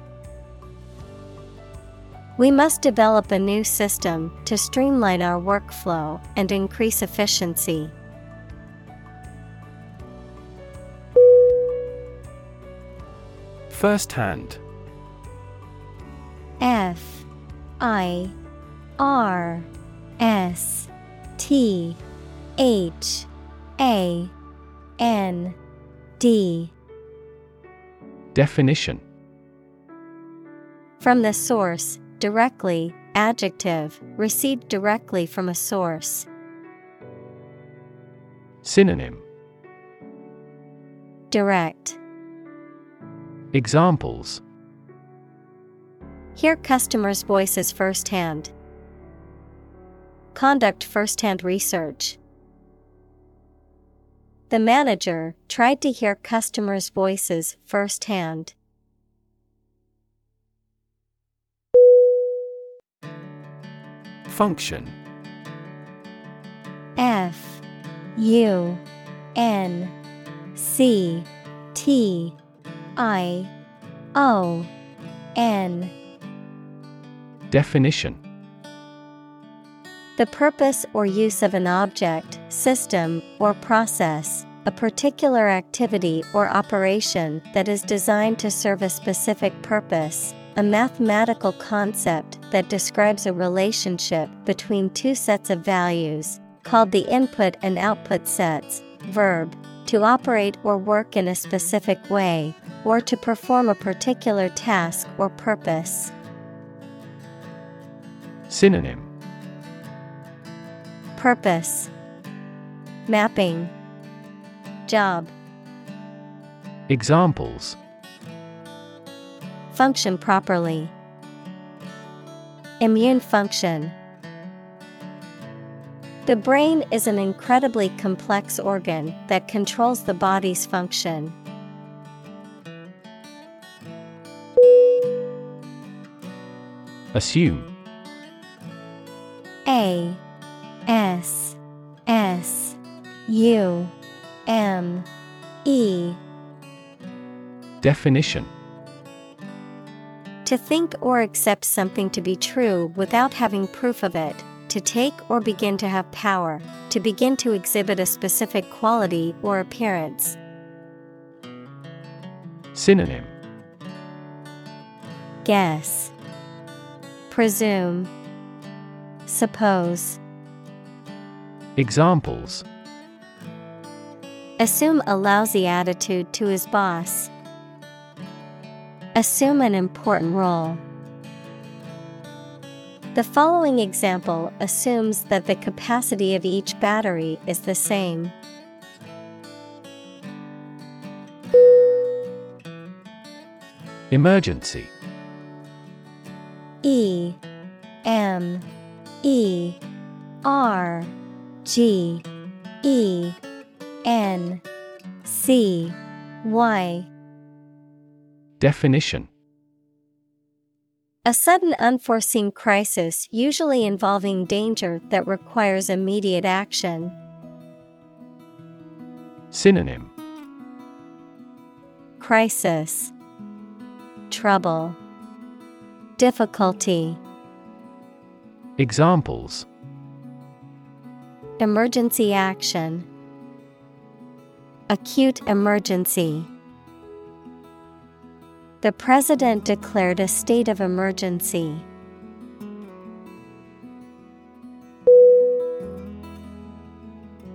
We must develop a new system to streamline our workflow and increase efficiency. First hand. F I R S T H A N D Definition From the source, directly, adjective, received directly from a source. Synonym Direct. Examples Hear customers' voices firsthand. Conduct firsthand research. The manager tried to hear customers' voices firsthand. Function. F U N C T I O N. Definition. The purpose or use of an object, system, or process, a particular activity or operation that is designed to serve a specific purpose, a mathematical concept that describes a relationship between two sets of values, called the input and output sets, verb, to operate or work in a specific way, or to perform a particular task or purpose. Synonym. Purpose. Mapping. Job. Examples. Function properly. Immune function. The brain is an incredibly complex organ that controls the body's function. Assume A S S U M E Definition To think or accept something to be true without having proof of it, to take or begin to have power, to begin to exhibit a specific quality or appearance. Synonym Guess. Presume. Suppose. Examples Assume a lousy attitude to his boss. Assume an important role. The following example assumes that the capacity of each battery is the same. Emergency E M E R G E N C Y Definition. A sudden unforeseen crisis usually involving danger that requires immediate action. Synonym. Crisis. Trouble. Difficulty. Examples. Emergency action. Acute emergency The President declared a state of emergency.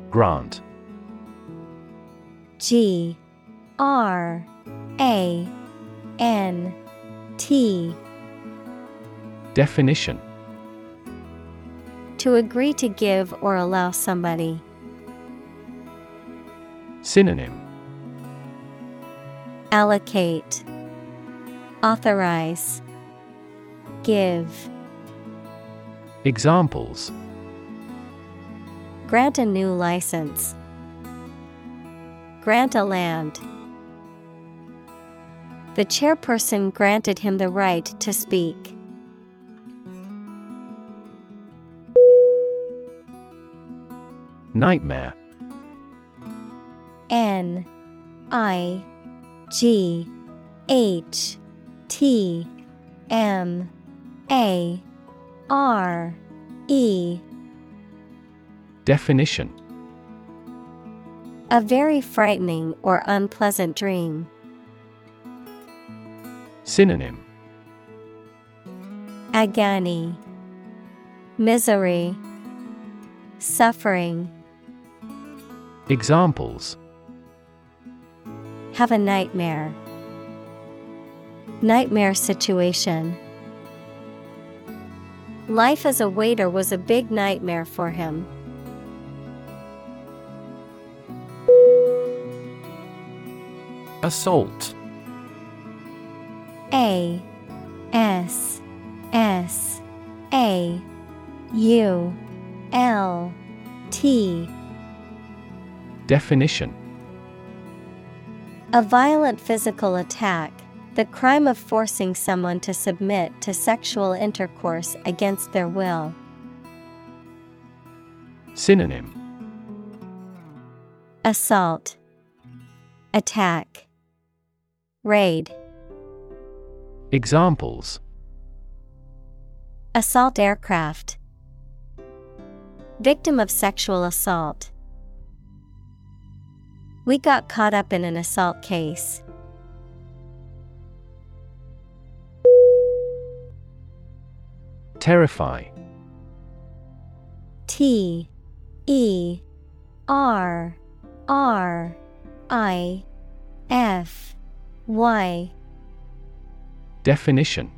Grant. G R A N T. Definition. To agree to give or allow somebody. Synonym. Allocate Authorize Give Examples Grant a new license. Grant a land. The chairperson granted him the right to speak. Nightmare N I G H T M A R E Definition A very frightening or unpleasant dream. Synonym Agony, Misery, Suffering. Examples Have a nightmare. Nightmare situation. Life as a waiter was a big nightmare for him. Assault A S S A U L T Definition A violent physical attack, the crime of forcing someone to submit to sexual intercourse against their will. Synonym Assault, Attack, Raid. Examples Assault aircraft. Victim of sexual assault. We got caught up in an assault case. Terrify. T E R R I F Y. Definition.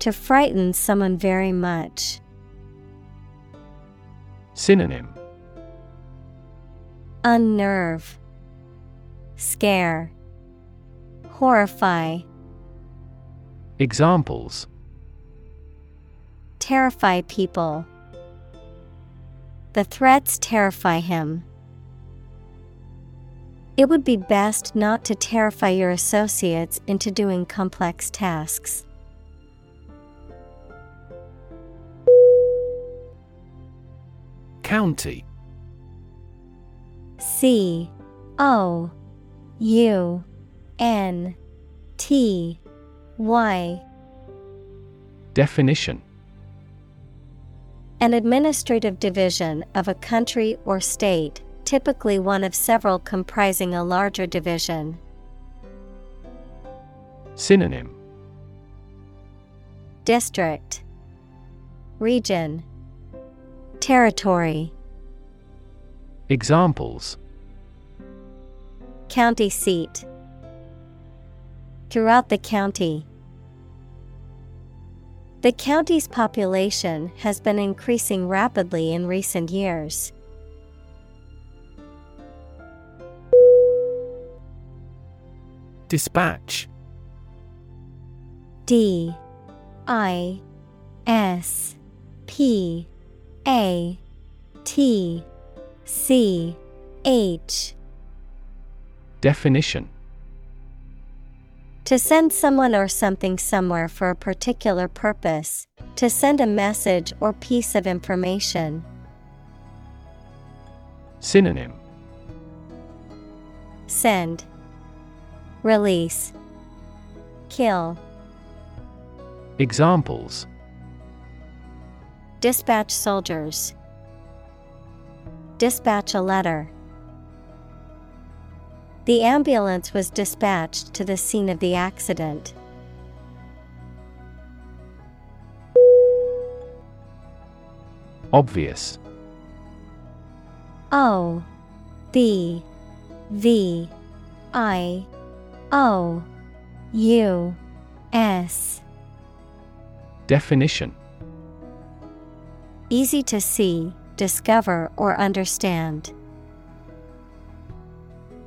To frighten someone very much. Synonym. Unnerve, Scare, Horrify, Examples Terrify people. The threats terrify him. It would be best not to terrify your associates into doing complex tasks. County C O U N T Y Definition An administrative division of a country or state, typically one of several comprising a larger division. Synonym. District. Region. Territory. Examples. County seat. Throughout the county. The county's population has been increasing rapidly in recent years. Dispatch. D. I. S. P. A. T. C. H. Definition To send someone or something somewhere for a particular purpose, to send a message or piece of information. Synonym Send, Release, Kill. Examples Dispatch soldiers. Dispatch a letter. The ambulance was dispatched to the scene of the accident. Obvious O B V I O U S Definition Easy to see, discover, or understand.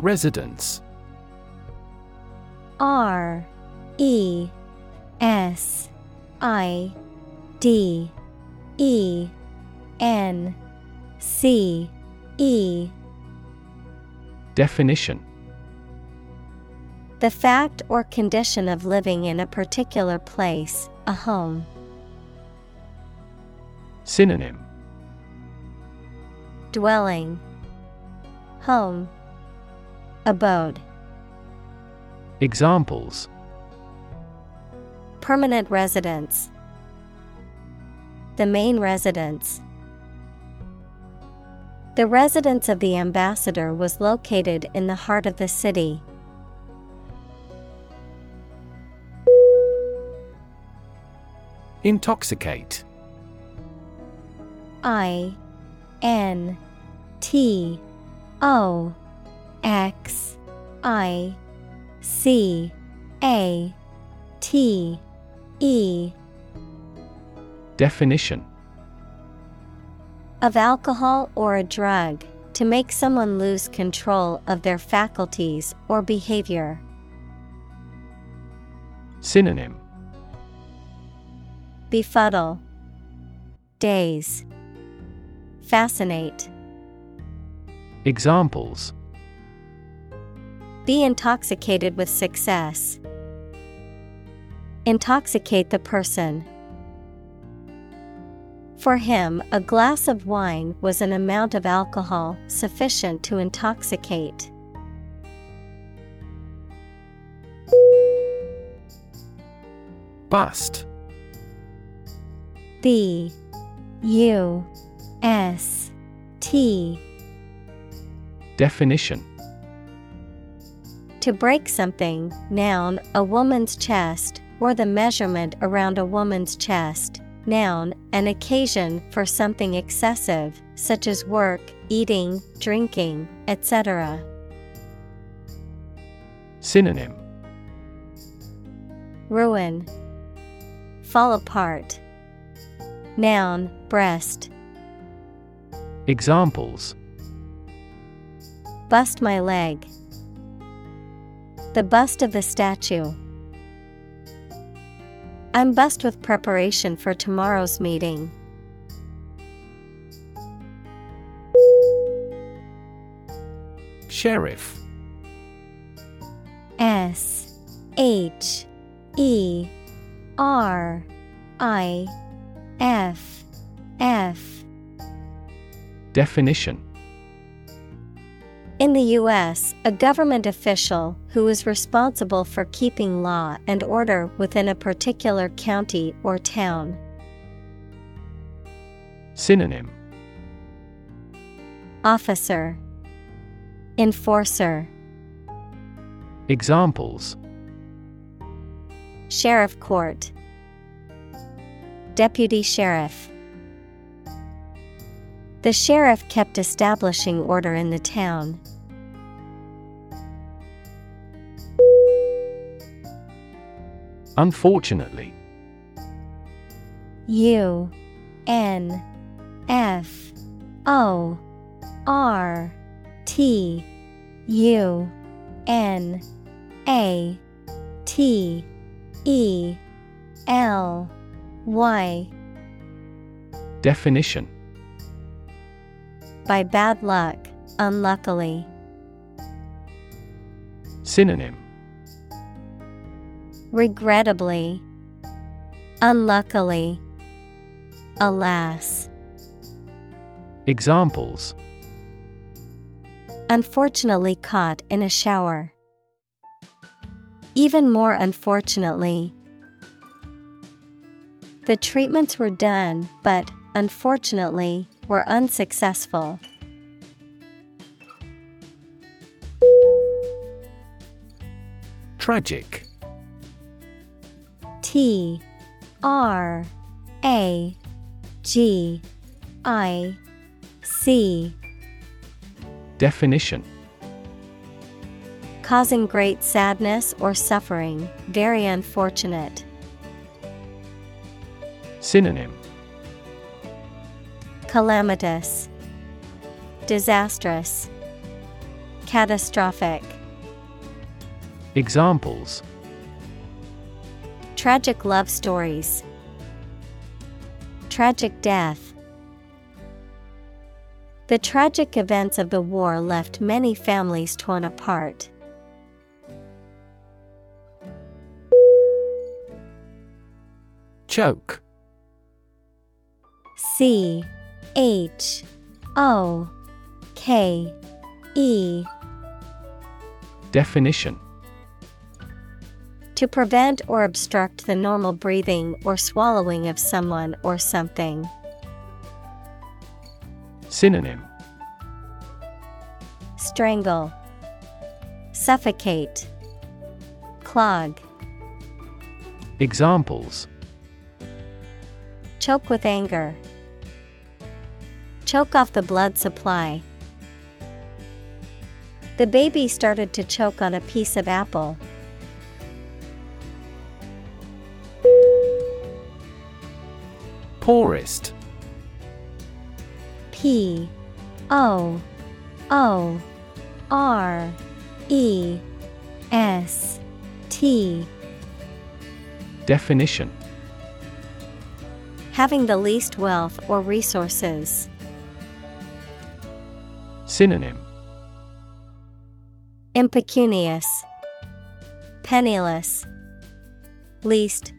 Residence R E S I D E N C E. Definition. The fact or condition of living in a particular place, a home. Synonym. Dwelling, Home, Abode. Examples Permanent residence, The main residence. The residence of the ambassador was located in the heart of the city. Intoxicate I N T O X I C A T E. Definition. Of alcohol or a drug to make someone lose control of their faculties or behavior. Synonym. Befuddle, Daze, Fascinate. Examples Be intoxicated with success. Intoxicate the person. For him, a glass of wine was an amount of alcohol sufficient to intoxicate. Bust B U S T Definition To break something, noun, a woman's chest, or the measurement around a woman's chest. Noun, an occasion for something excessive, such as work, eating, drinking, etc. Synonym Ruin, Fall apart. Noun, breast. Examples Bust my leg. The bust of the statue. I'm bust with preparation for tomorrow's meeting. Sheriff S H E R I F F Definition In the U.S., a government official who is responsible for keeping law and order within a particular county or town. Synonym. Officer. Enforcer. Examples. Sheriff Court. Deputy Sheriff. The sheriff kept establishing order in the town. Unfortunately. U N F O R T U N A T E L Y. Definition. By bad luck, unluckily. Synonym Regrettably. Unluckily. Alas. Examples Unfortunately caught in a shower. Even more unfortunately. The treatments were done, but, unfortunately, were unsuccessful. Tragic T R A G I C. Definition. Causing great sadness or suffering, very unfortunate. Synonym. Calamitous, Disastrous, Catastrophic. Examples Tragic love stories. Tragic death. The tragic events of the war left many families torn apart. Choke C H O K E Definition To prevent or obstruct the normal breathing or swallowing of someone or something. Synonym Strangle, Suffocate, Clog. Examples Choke with anger. Choke off the blood supply. The baby started to choke on a piece of apple. Poorest. P O O R E S T. Definition. Having the least wealth or resources. Synonym. Impecunious, Penniless, Least,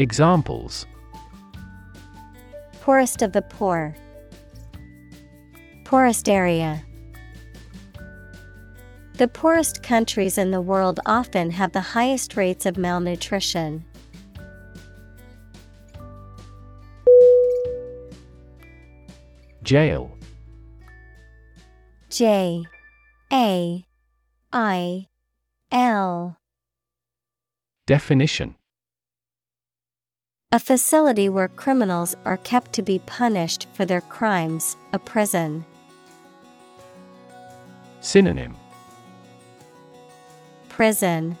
Examples Poorest of the poor, Poorest area. The poorest countries in the world often have the highest rates of malnutrition. Jail. J. A. I. L. Definition A facility where criminals are kept to be punished for their crimes, a prison. Synonym Prison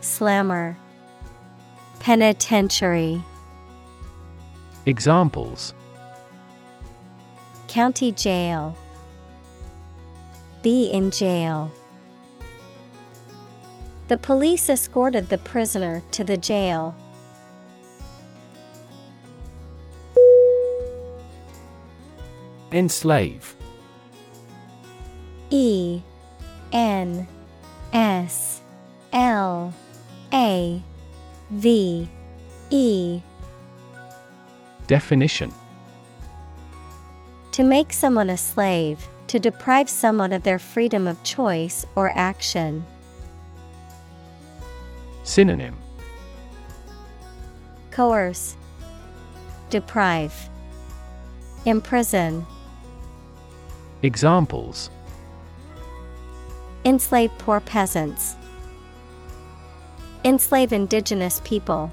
Slammer Penitentiary Examples County Jail Be in jail. The police escorted the prisoner to the jail. Enslave. E N S L A V E. Definition. To make someone a slave, to deprive someone of their freedom of choice or action. Synonym. Coerce, Deprive, Imprison, Examples Enslave poor peasants, Enslave indigenous people.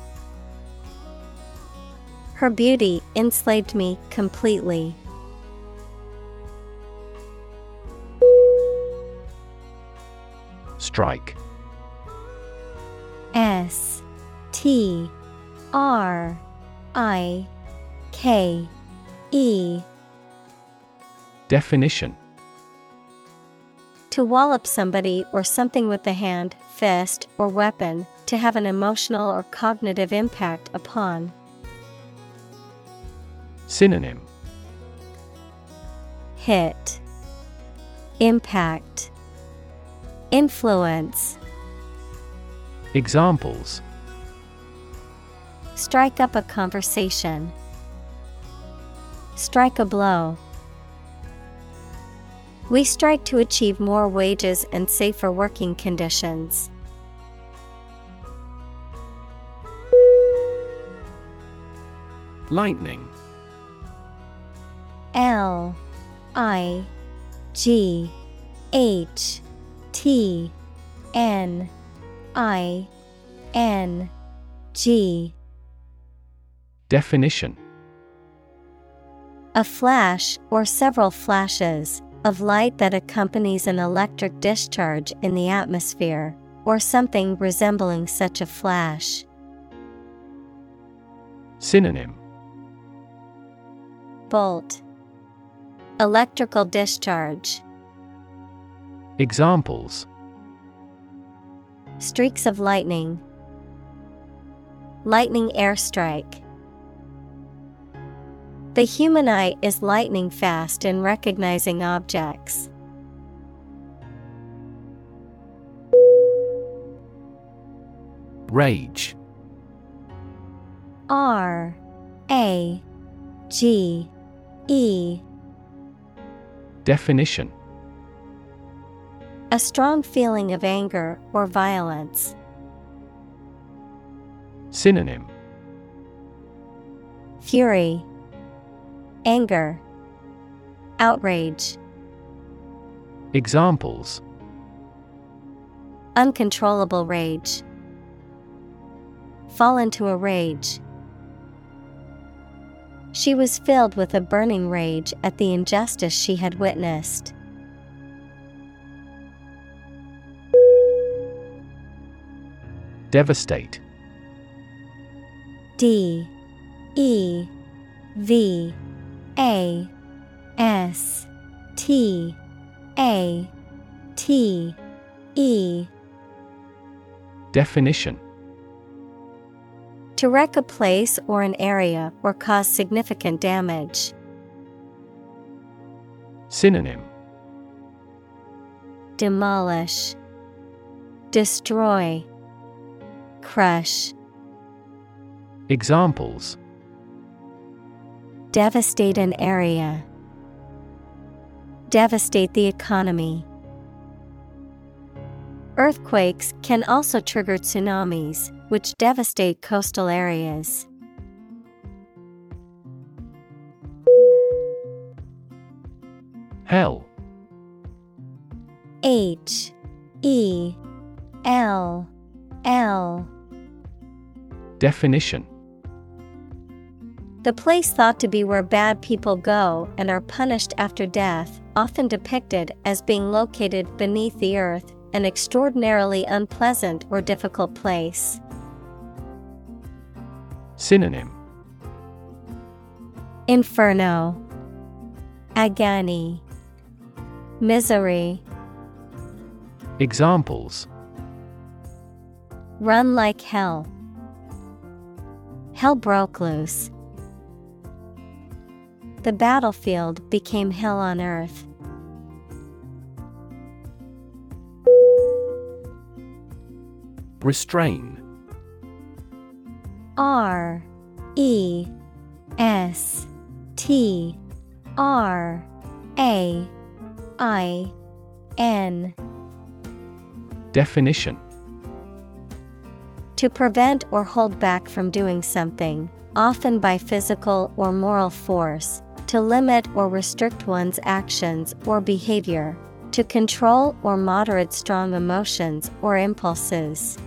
Her beauty enslaved me completely. Strike S T R I K E Definition To wallop somebody or something with the hand, fist, or weapon, to have an emotional or cognitive impact upon. Synonym Hit, Impact, Influence. Examples Strike up a conversation. Strike a blow. We strive to achieve more wages and safer working conditions. Lightning. L I G H T N I N G. Definition. A flash or several flashes of light that accompanies an electric discharge in the atmosphere, or something resembling such a flash. Synonym. Bolt. Electrical discharge. Examples. Streaks of lightning, lightning airstrike. The human eye is lightning fast in recognizing objects. Rage. R A G E. Definition. A strong feeling of anger or violence. Synonym. Fury, Anger, Outrage, Examples Uncontrollable rage. Fall into a rage. She was filled with a burning rage at the injustice she had witnessed. Devastate D E V A S T A T E. Definition. To wreck a place or an area or cause significant damage. Synonym. Demolish, Destroy, Crush. Examples Devastate an area. Devastate the economy. Earthquakes can also trigger tsunamis, which devastate coastal areas. Hell H E L L Definition The place thought to be where bad people go and are punished after death, often depicted as being located beneath the earth, an extraordinarily unpleasant or difficult place. Synonym Inferno, Agony, Misery, Examples Run like hell. Hell broke loose. The battlefield became hell on earth. Restrain. R E S T R A I N. Definition. To prevent or hold back from doing something, often by physical or moral force, to limit or restrict one's actions or behavior, to control or moderate strong emotions or impulses.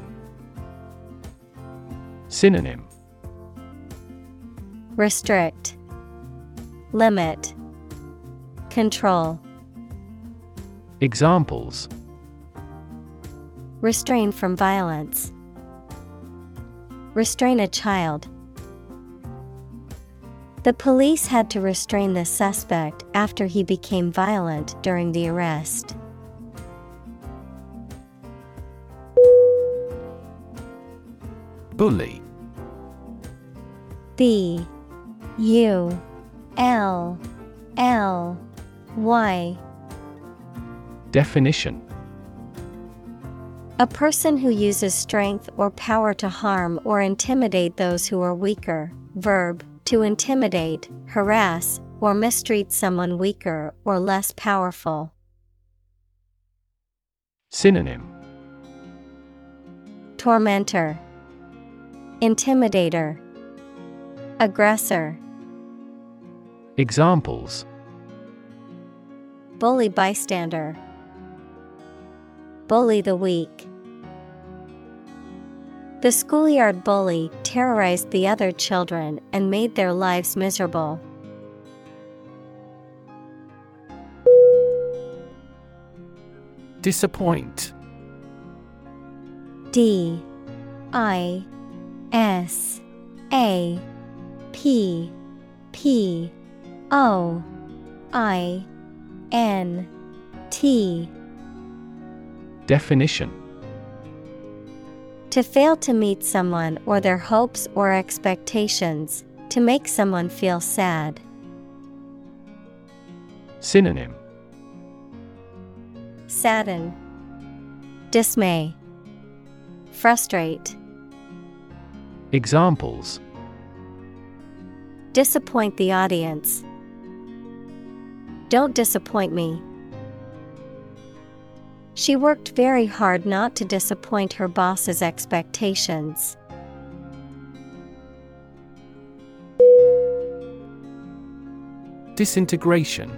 Synonym Restrict, Limit, Control. Examples Restrain from violence. Restrain a child. The police had to restrain the suspect after he became violent during the arrest. Bully. B. U. L. L. Y. Definition. A person who uses strength or power to harm or intimidate those who are weaker. Verb to intimidate, harass, or mistreat someone weaker or less powerful. Synonym. Tormentor, Intimidator, Aggressor, Examples. Bully bystander, Bully the weak. The schoolyard bully terrorized the other children and made their lives miserable. Disappoint. D I S A P P O I N T. Definition To fail to meet someone or their hopes or expectations, to make someone feel sad. Synonym Sadden, Dismay, Frustrate. Examples Disappoint the audience. Don't disappoint me. She worked very hard not to disappoint her boss's expectations. Disintegration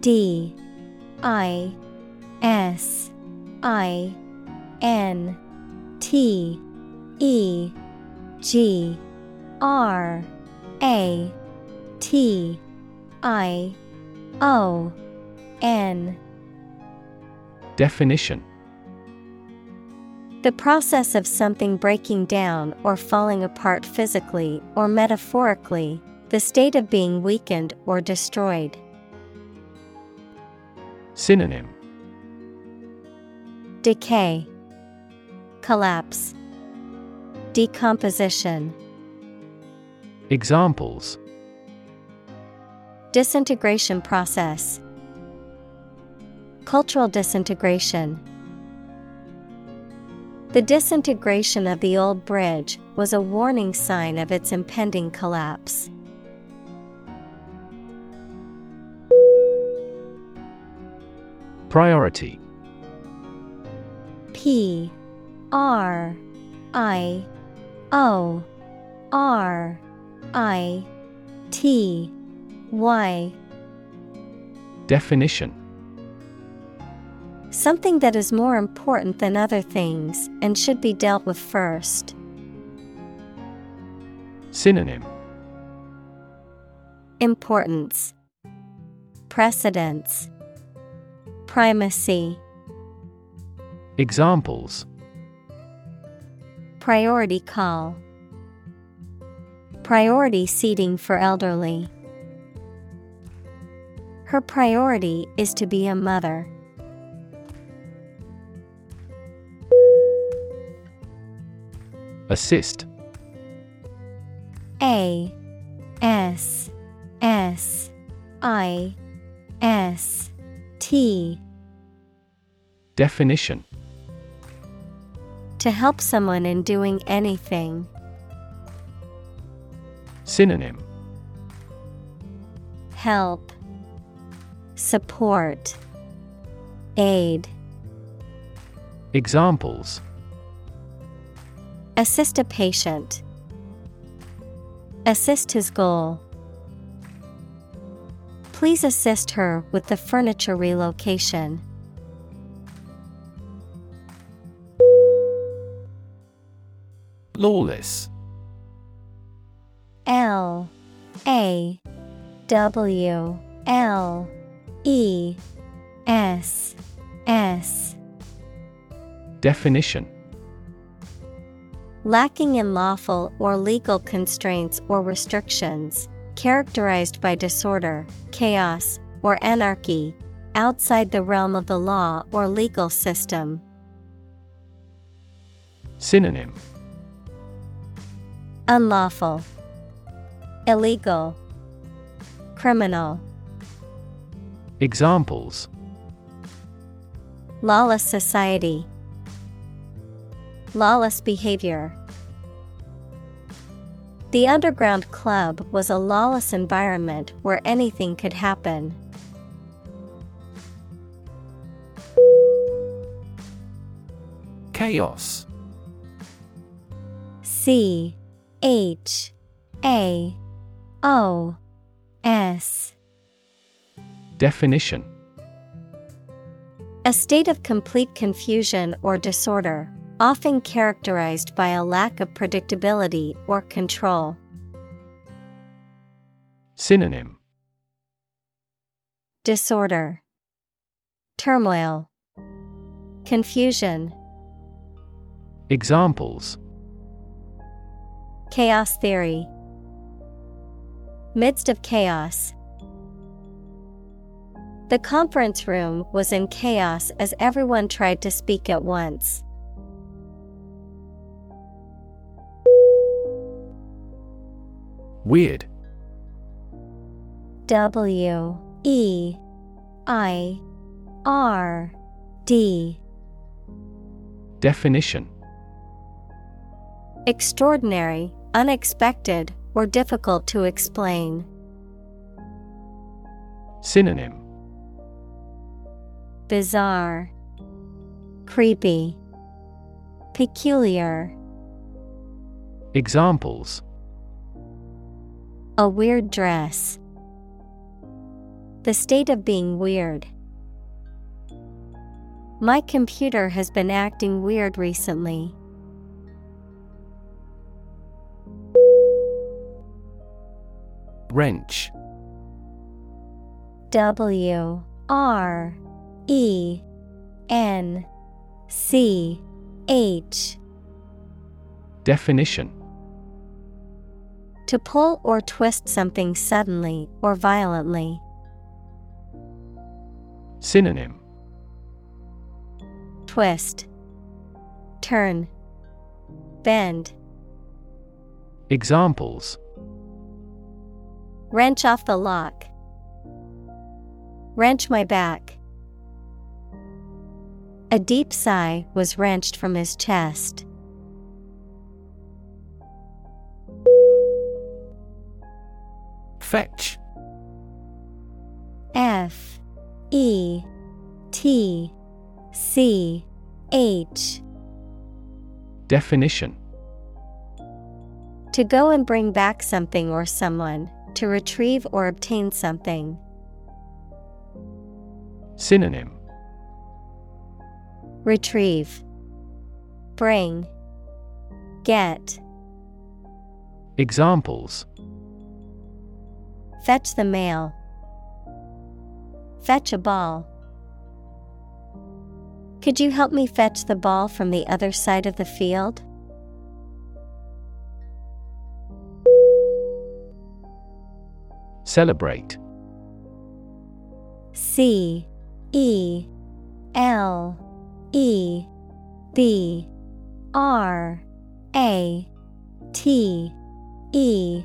D I S I N T E G R A T I O N Definition. The process of something breaking down or falling apart physically or metaphorically, the state of being weakened or destroyed. Synonym. Decay, Collapse, Decomposition. Examples. Disintegration process, Cultural disintegration. The disintegration of the old bridge was a warning sign of its impending collapse. Priority P R I O R I T Y Definition Something that is more important than other things and should be dealt with first. Synonym Importance Precedence Primacy Examples Priority call Priority seating for elderly. Her priority is to be a mother. Assist. A S S I S T. Definition. To help someone in doing anything. Synonym. Help. Support. Aid. Examples Assist a patient. Assist his goal. Please assist her with the furniture relocation. Lawless L A W L E S S Definition Lacking in lawful or legal constraints or restrictions, characterized by disorder, chaos, or anarchy, outside the realm of the law or legal system. Synonym Unlawful, Illegal, Criminal. Examples Lawless society. Lawless behavior. The underground club was a lawless environment where anything could happen. Chaos C H A O S Definition A state of complete confusion or disorder, often characterized by a lack of predictability or control. Synonym Disorder, Turmoil, Confusion, Examples Chaos theory. Midst of Chaos The conference room was in chaos as everyone tried to speak at once. Weird. W E I R D. Definition Extraordinary, unexpected, or difficult to explain. Synonym Bizarre, Creepy, Peculiar. Examples A weird dress. The state of being weird. My computer has been acting weird recently. Wrench W R E N C H Definition To pull or twist something suddenly or violently. Synonym Twist, Turn, Bend. Examples Wrench off the lock. Wrench my back. A deep sigh was wrenched from his chest. Fetch. F E T C H. Definition. To go and bring back something or someone, to retrieve or obtain something. Synonym. Retrieve, Bring, Get, Examples Fetch the mail. Fetch a ball. Could you help me fetch the ball from the other side of the field? Celebrate C E L E B R A T E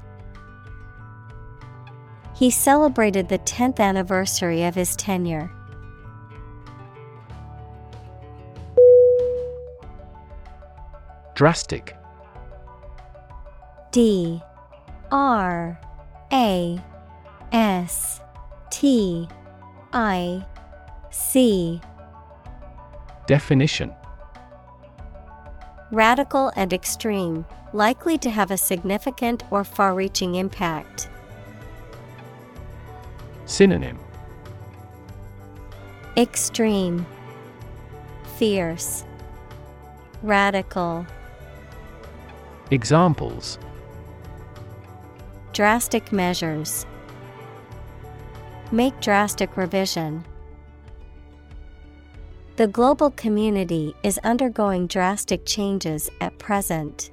He celebrated the 10th anniversary of his tenure. Drastic. D. R. A. S. T. I. C. Definition. Radical and extreme, likely to have a significant or far reaching impact. Synonym Extreme, Fierce, Radical, Examples Drastic measures. Make drastic revision. The global community is undergoing drastic changes at present.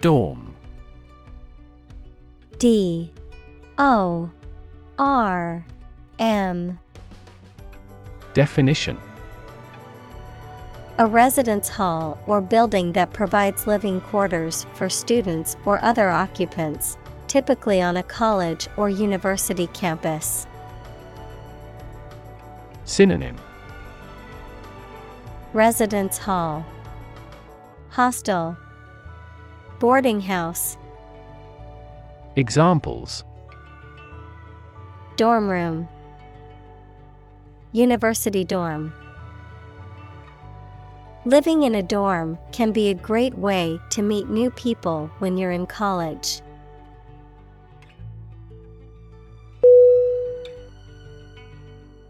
Dorm D. O. R. M. Definition. A residence hall or building that provides living quarters for students or other occupants, typically on a college or university campus. Synonym. Residence hall, Hostel, Boarding house, Examples Dorm room, University dorm. Living in a dorm can be a great way to meet new people when you're in college.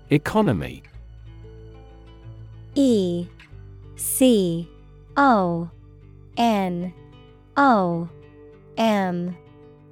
Economy E C O N O M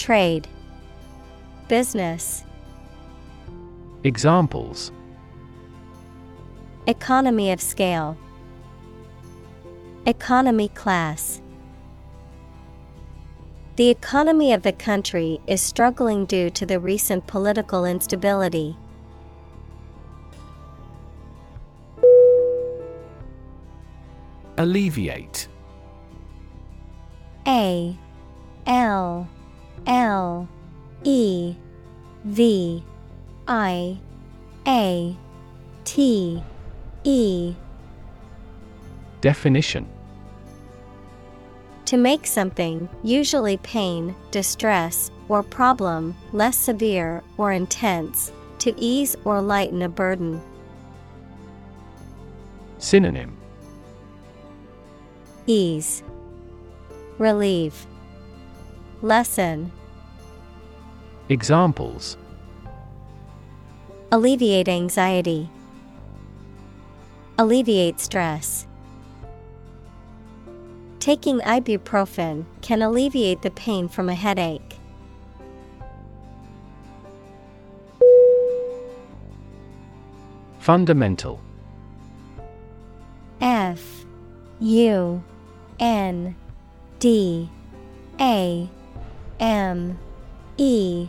Trade, Business, Examples. Economy of scale, Economy class. The economy of the country is struggling due to the recent political instability. Alleviate. A L L E V I A T E. Definition. To make something, usually pain, distress, or problem, less severe or intense, to ease or lighten a burden. Synonym. Ease, Relieve, Lessen, Examples Alleviate anxiety, Alleviate stress. Taking ibuprofen can alleviate the pain from a headache. Fundamental F U N D A M E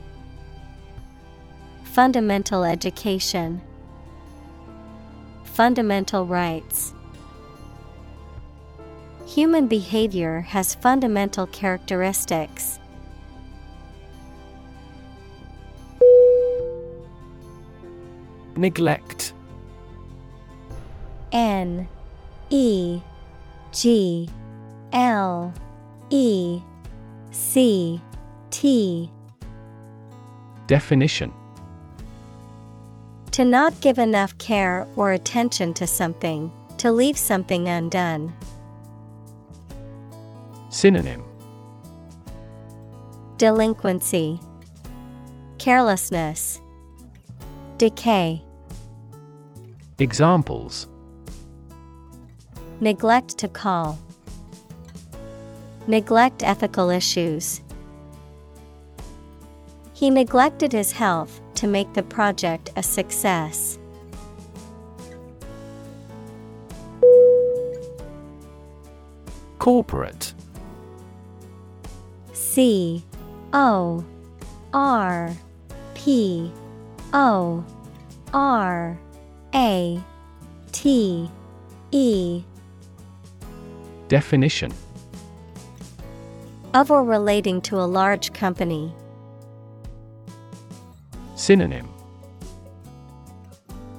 Fundamental education. Fundamental rights. Human behavior has fundamental characteristics. Neglect. N E G L E C T. Definition To not give enough care or attention to something, to leave something undone. Synonym. Delinquency, Carelessness, Decay, Examples. Neglect to call, Neglect ethical issues. He neglected his health to make the project a success. Corporate C O R P O R A T E Definition of or relating to a large company. Synonym.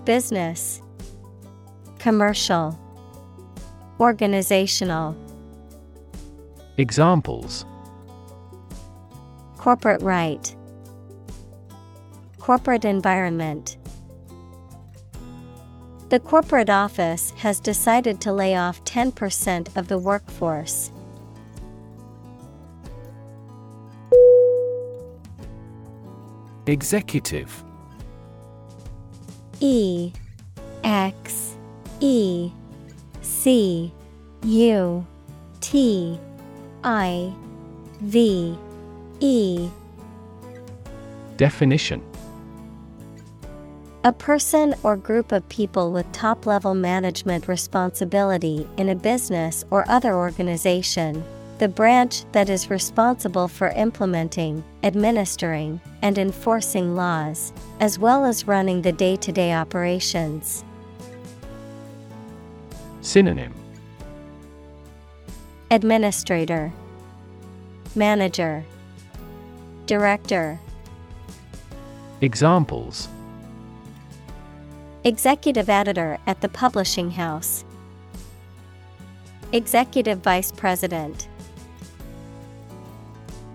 Business. Commercial. Organizational. Examples. Corporate right. Corporate environment. The corporate office has decided to lay off 10% of the workforce. Executive. E X E C U T I V E. Definition. A person or group of people with top level management responsibility in a business or other organization. The branch that is responsible for implementing, administering, and enforcing laws, as well as running the day to day operations. Synonym Administrator, Manager, Director. Examples Executive editor at the publishing house. Executive vice president.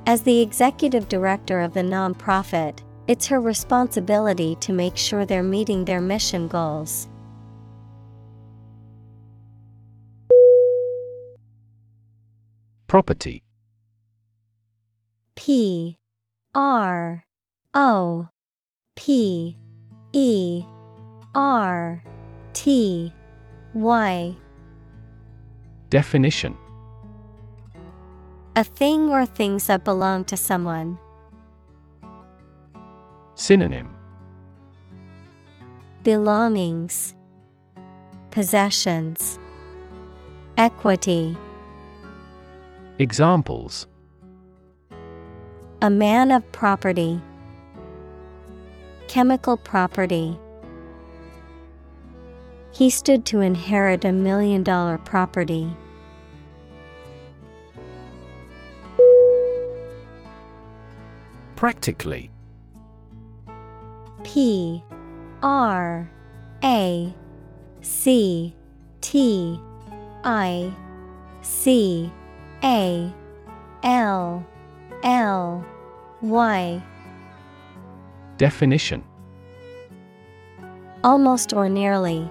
As the executive director of the nonprofit, it's her responsibility to make sure they're meeting their mission goals. Property. P. R. O. P. E. R. T. Y. Definition A thing or things that belong to someone. Synonym Belongings, Possessions, Equity. Examples A man of property, Chemical property. He stood to inherit a million dollar property. Practically P R A C T I C A L L Y Definition Almost or nearly.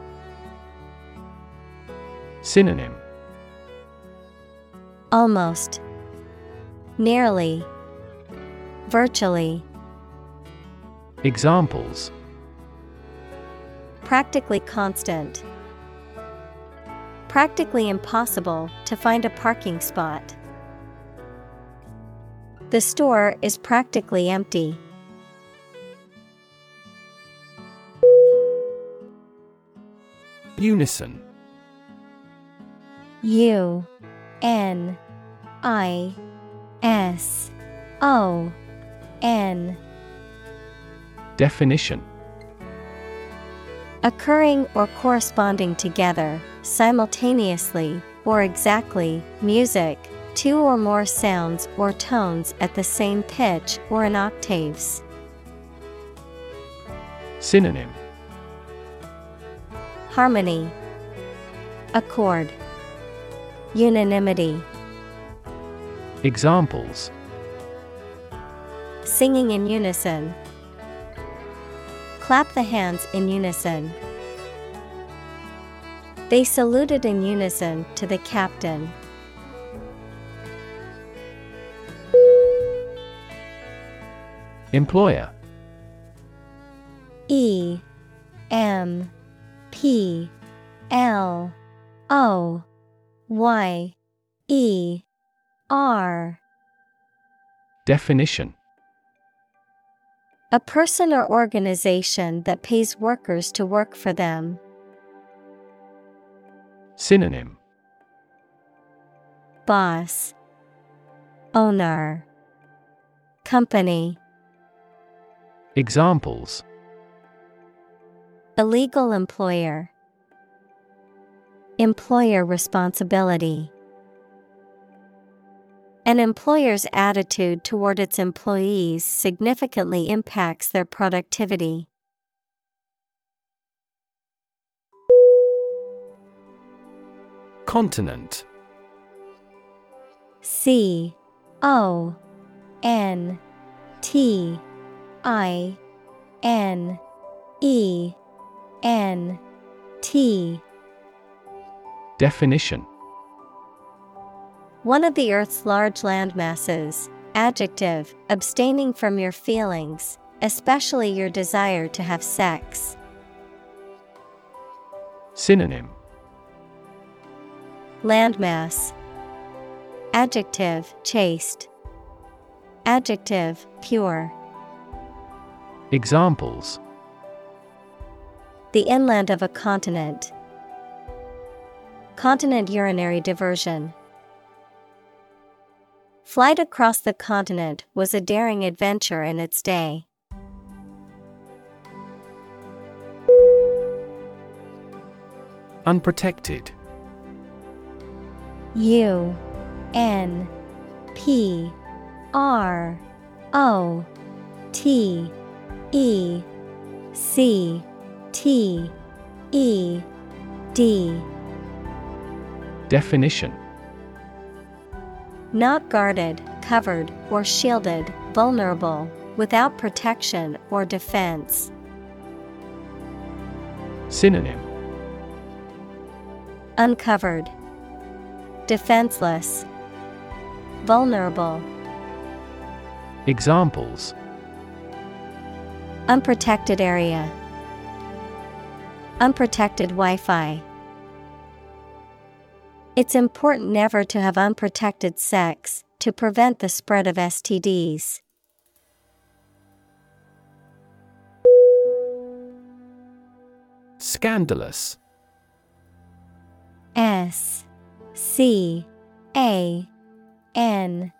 Synonym Almost. Nearly. Virtually. Examples Practically constant. Practically impossible to find a parking spot. The store is practically empty. Unison U N I S O N. Definition. Occurring or corresponding together, simultaneously, or exactly, music, two or more sounds or tones at the same pitch or in octaves. Synonym. Harmony, Accord, Unanimity. Examples Singing in unison. Clap the hands in unison. They saluted in unison to the captain. Employer E M P L O Y E R Definition A person or organization that pays workers to work for them. Synonym. Boss. Owner. Company. Examples. Illegal employer. Employer responsibility An employer's attitude toward its employees significantly impacts their productivity. Continent. C O N T I N E N T. Definition One of the Earth's large landmasses. Adjective, abstaining from your feelings, especially your desire to have sex. Synonym Landmass. Adjective, chaste. Adjective, pure. Examples The inland of a continent. Continent urinary diversion. Flight across the continent was a daring adventure in its day. Unprotected. U N P R O T E C T E D Definition Not guarded, covered, or shielded, vulnerable, without protection or defense. Synonym Uncovered, Defenseless, Vulnerable. Examples Unprotected area, Unprotected Wi Fi. It's important never to have unprotected sex to prevent the spread of STDs. Scandalous. S C A N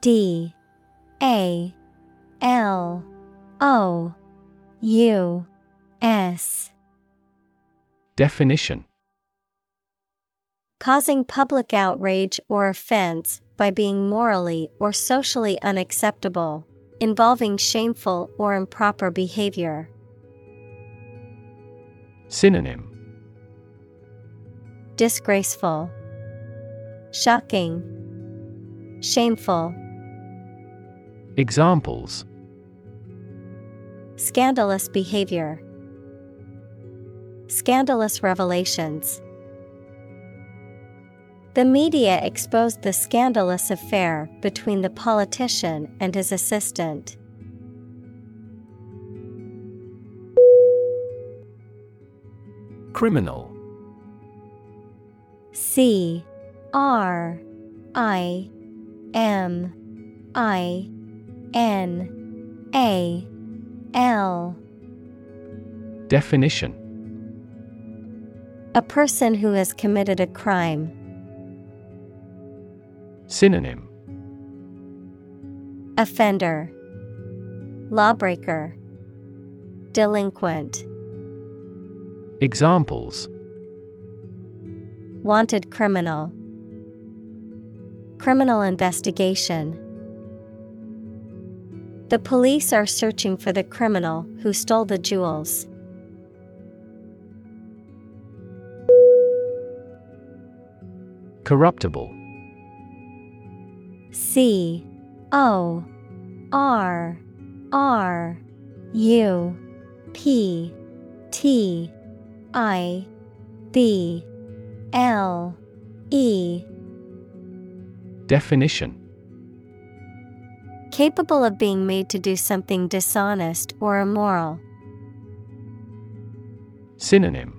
D A L O U S Definition Causing public outrage or offense by being morally or socially unacceptable, involving shameful or improper behavior. Synonym Disgraceful, Shocking, Shameful. Examples Scandalous behavior, Scandalous revelations. The media exposed the scandalous affair between the politician and his assistant. Criminal C R I M I N A L Definition A person who has committed a crime. Synonym Offender, Lawbreaker, Delinquent. Examples Wanted criminal. Criminal investigation. The police are searching for the criminal who stole the jewels. Corruptible C O R R U P T I B L E Definition. Capable of being made to do something dishonest or immoral. Synonym.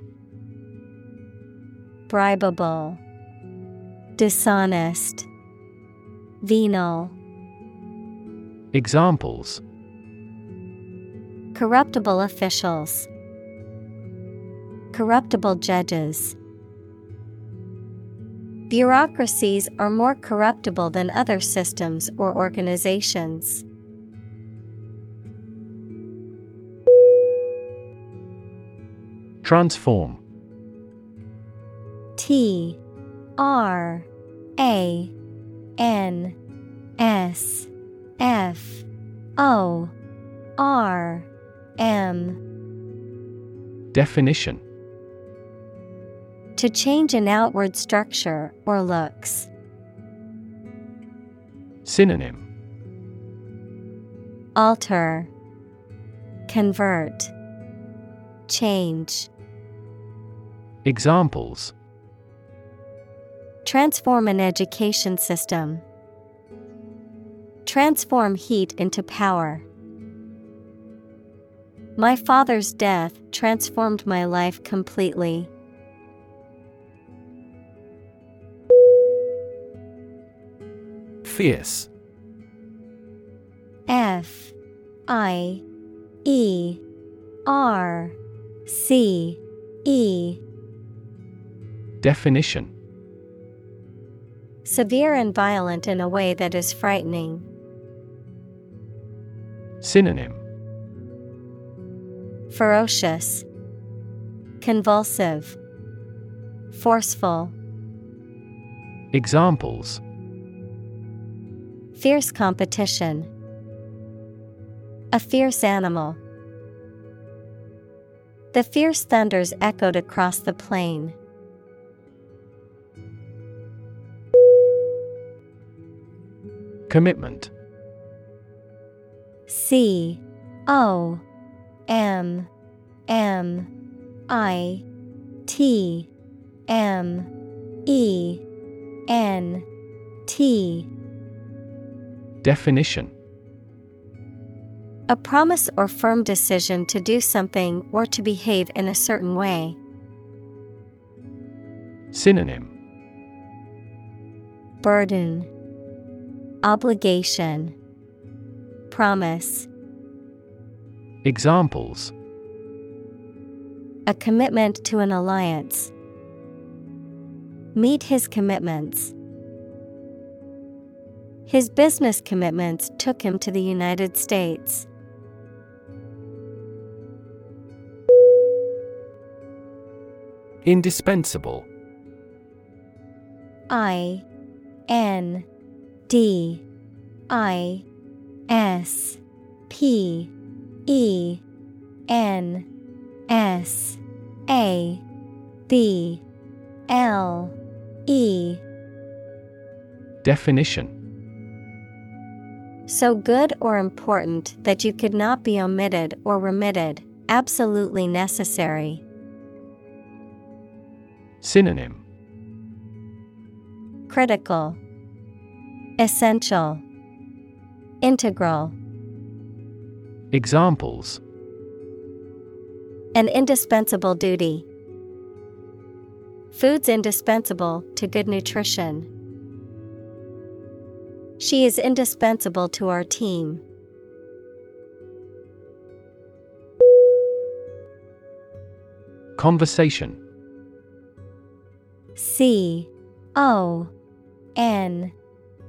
Bribable, Dishonest, Venal. Examples Corruptible officials, Corruptible judges. Bureaucracies are more corruptible than other systems or organizations. Transform T R A N S F O R M. Definition. To change an outward structure or looks. Synonym. Alter, Convert, Change. Examples Transform an education system. Transform heat into power. My father's death transformed my life completely. Fierce F I E R C E Definition Severe and violent in a way that is frightening. Synonym Ferocious, Convulsive, Forceful. Examples Fierce competition. A fierce animal. The fierce thunders echoed across the plain. Commitment. C. O. M. M. I. T. M. E. N. T. Definition. A promise or firm decision to do something or to behave in a certain way. Synonym. Burden Obligation Promise Examples A commitment to an alliance. Meet his commitments. His business commitments took him to the United States. Indispensable I N D I S P E N S A B L E. Definition. So good or important that you could not be omitted or remitted, absolutely necessary. Synonym. Critical, Essential, Integral. Examples An indispensable duty. Food's indispensable to good nutrition. She is indispensable to our team. Conversation C O N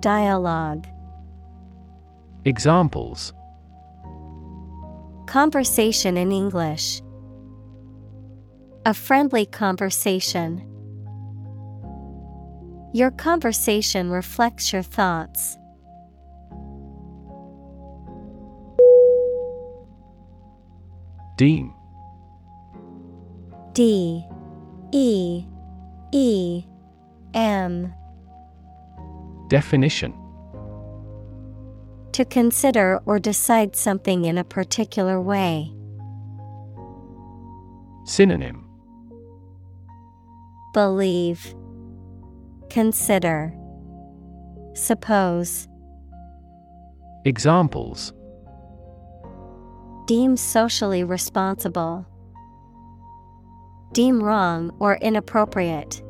Dialogue. Examples. Conversation in English. A friendly conversation. Your conversation reflects your thoughts. Deem D E E M Definition To consider or decide something in a particular way. Synonym Believe, Consider, Suppose, Examples Deem socially responsible. Deem wrong or inappropriate.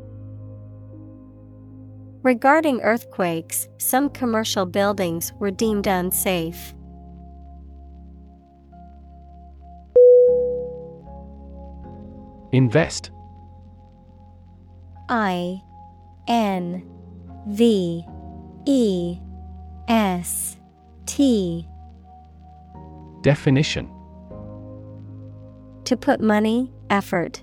Regarding earthquakes, some commercial buildings were deemed unsafe. Invest. I N V E S T. Definition. To put money, effort,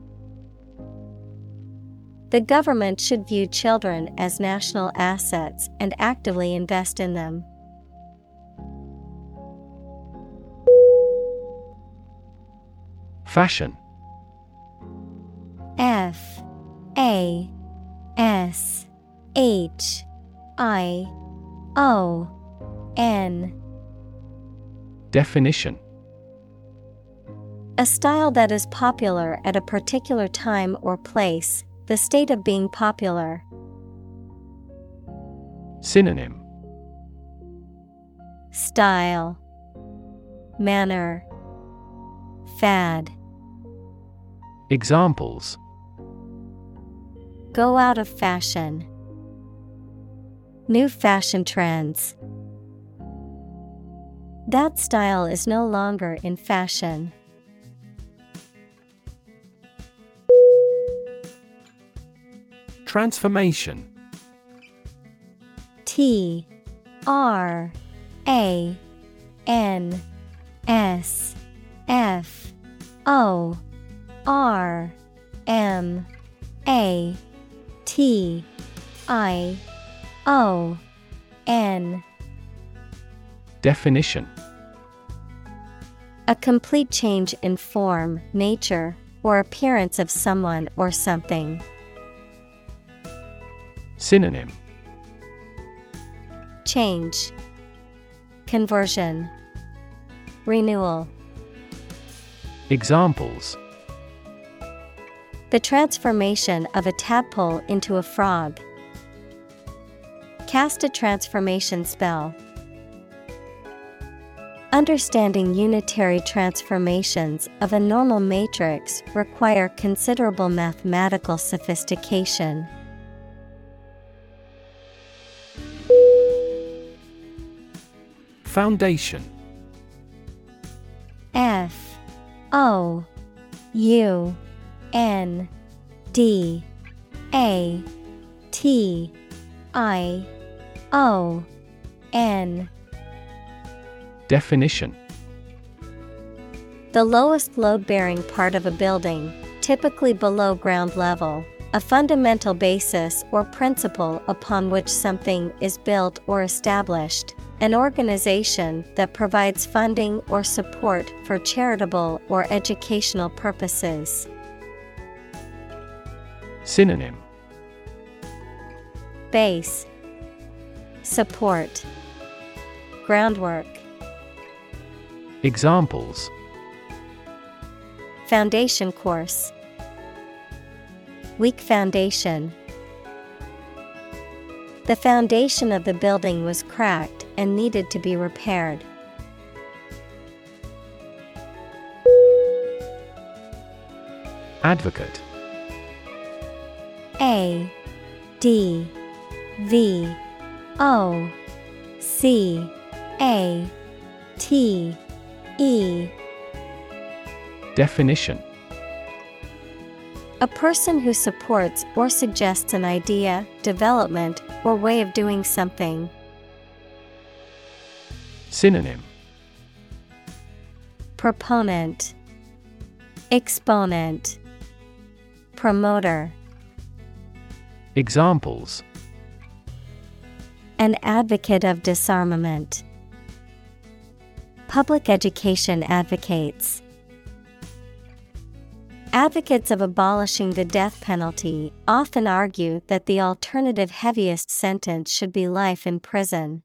The government should view children as national assets and actively invest in them. Fashion. F. A. S. H. I. O. N. Definition. A style that is popular at a particular time or place, the state of being popular. Synonym Style Manner Fad Examples Go out of fashion. New fashion trends. That style is no longer in fashion. Transformation. T R A N S F O R M A T I O N. Definition. A complete change in form, nature, or appearance of someone or something. Synonym Change, Conversion, Renewal. Examples The transformation of a tadpole into a frog. Cast a transformation spell. Understanding unitary transformations of a normal matrix require considerable mathematical sophistication. Foundation. F O U N D A T I O N. Definition. The lowest load bearing part of a building, typically below ground level, a fundamental basis or principle upon which something is built or established, an organization that provides funding or support for charitable or educational purposes. Synonym. Base. Support. Groundwork. Examples. Foundation course. Weak foundation. The foundation of the building was cracked and needed to be repaired. Advocate. A D V O C A T E. Definition. A person who supports or suggests an idea, development, or way of doing something. Synonym Proponent Exponent Promoter Examples An advocate of disarmament. Public education advocates. Advocates of abolishing the death penalty often argue that the alternative heaviest sentence should be life in prison.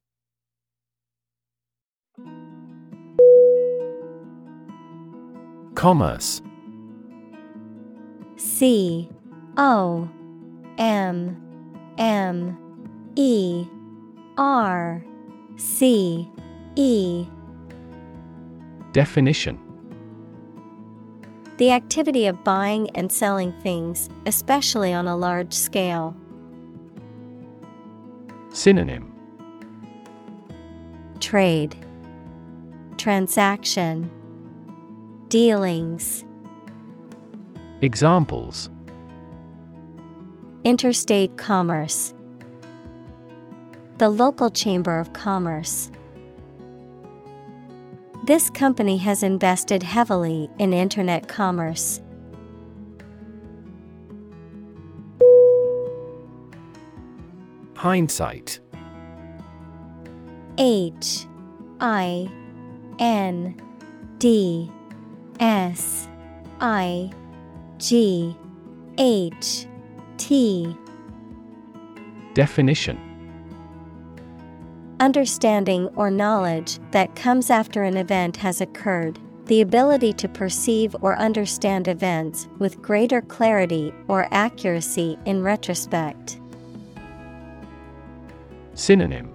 Commerce. C O M M E R C E. Definition The activity of buying and selling things, especially on a large scale. Synonym. Trade. Transaction. Dealings. Examples. Interstate commerce. The local chamber of commerce. This company has invested heavily in internet commerce. Hindsight. H I N D S I G H T. Definition Understanding or knowledge that comes after an event has occurred, the ability to perceive or understand events with greater clarity or accuracy in retrospect. Synonym.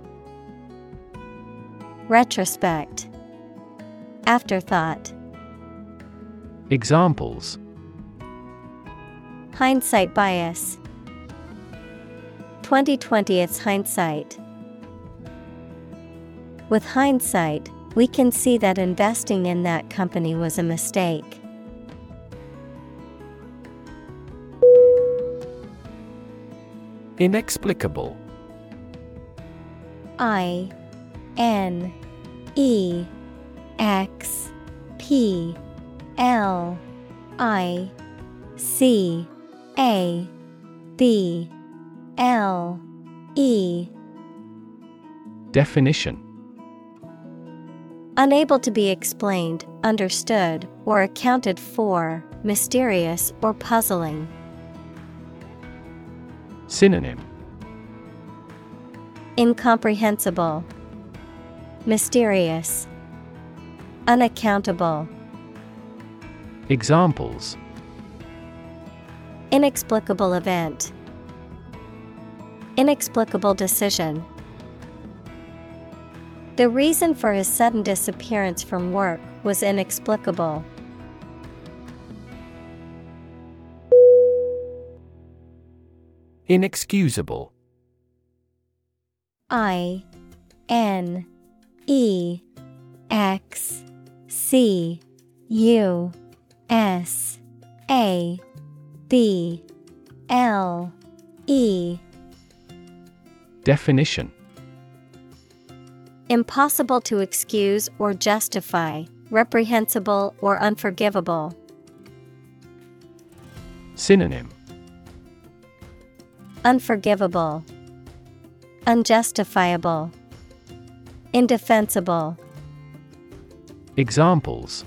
Retrospect. Afterthought. Examples. Hindsight bias. 2020's hindsight With hindsight, we can see that investing in that company was a mistake. Inexplicable. I N E X P L I C A B L E. Definition Unable to be explained, understood, or accounted for, mysterious or puzzling. Synonym Incomprehensible, Mysterious, Unaccountable. Examples Inexplicable event, Inexplicable decision. The reason for his sudden disappearance from work was inexplicable. Inexcusable. I N E X C U S A B L E. Definition Impossible to excuse or justify, reprehensible or unforgivable. Synonym Unforgivable, Unjustifiable, Indefensible. Examples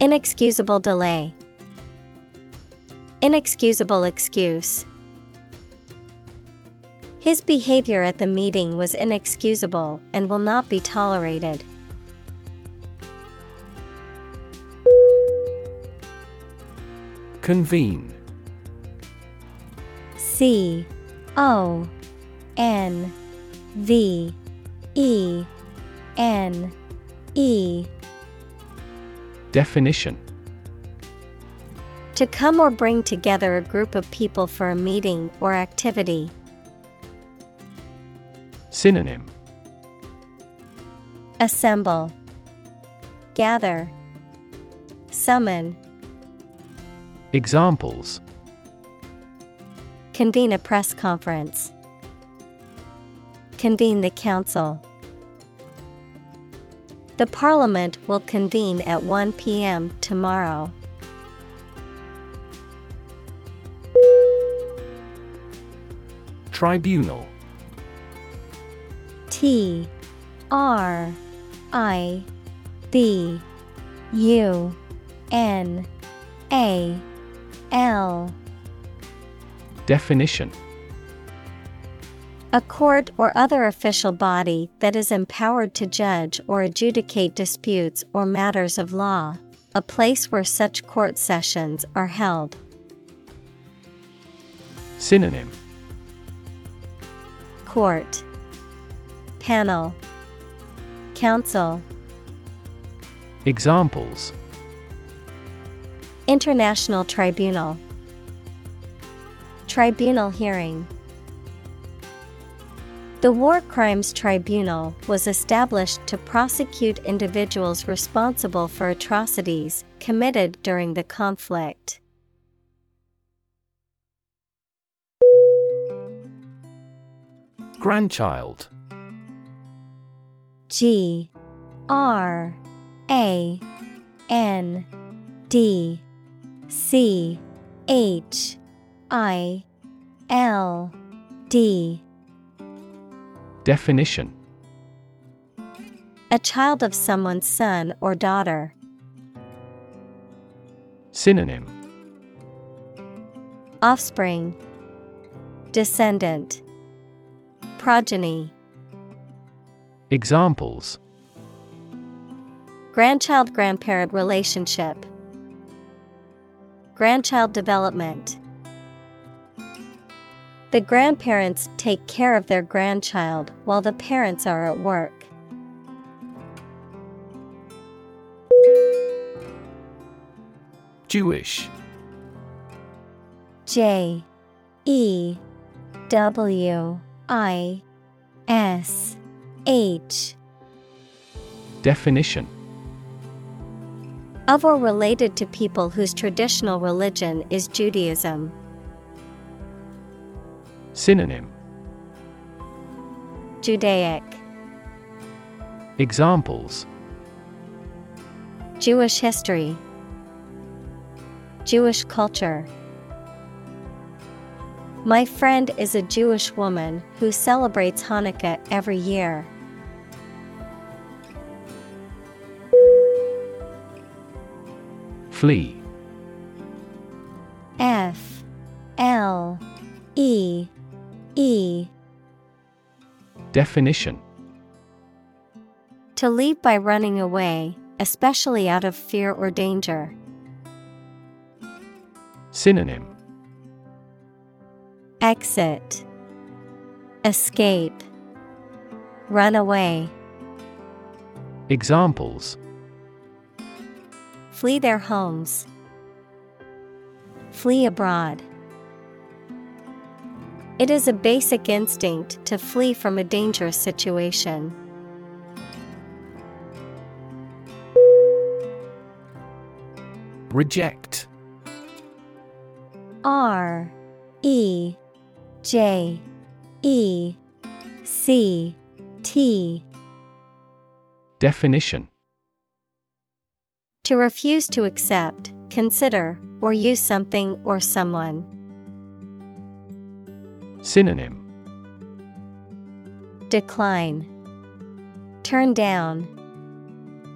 Inexcusable delay, Inexcusable excuse. His behavior at the meeting was inexcusable and will not be tolerated. Convene C O N V E N E Definition To come or bring together a group of people for a meeting or activity. Synonym Assemble, Gather, Summon. Examples Convene a press conference. Convene the council. The parliament will convene at 1 p.m. tomorrow. Tribunal T R I B U N A L. Definition. A court or other official body that is empowered to judge or adjudicate disputes or matters of law, a place where such court sessions are held. Synonym. Court Panel. Council. Examples. International Tribunal. Tribunal hearing. The War Crimes Tribunal was established to prosecute individuals responsible for atrocities committed during the conflict. Grandchild G R A N D C H I L D. Definition A child of someone's son or daughter. Synonym Offspring, Descendant, Progeny. Examples Grandchild grandparent relationship, Grandchild development. The grandparents take care of their grandchild while the parents are at work. Jewish J E W I S H Definition. Of or related to people whose traditional religion is Judaism. Synonym. Judaic. Examples. Jewish history. Jewish culture. My friend is a Jewish woman who celebrates Hanukkah every year. Flee. F L E E. Definition. To leave by running away, especially out of fear or danger. Synonym. Exit. Escape. Run away. Examples Flee their homes. Flee abroad. It is a basic instinct to flee from a dangerous situation. Reject R E J E C T Definition To refuse to accept, consider, or use something or someone. Synonym Decline. Turn down.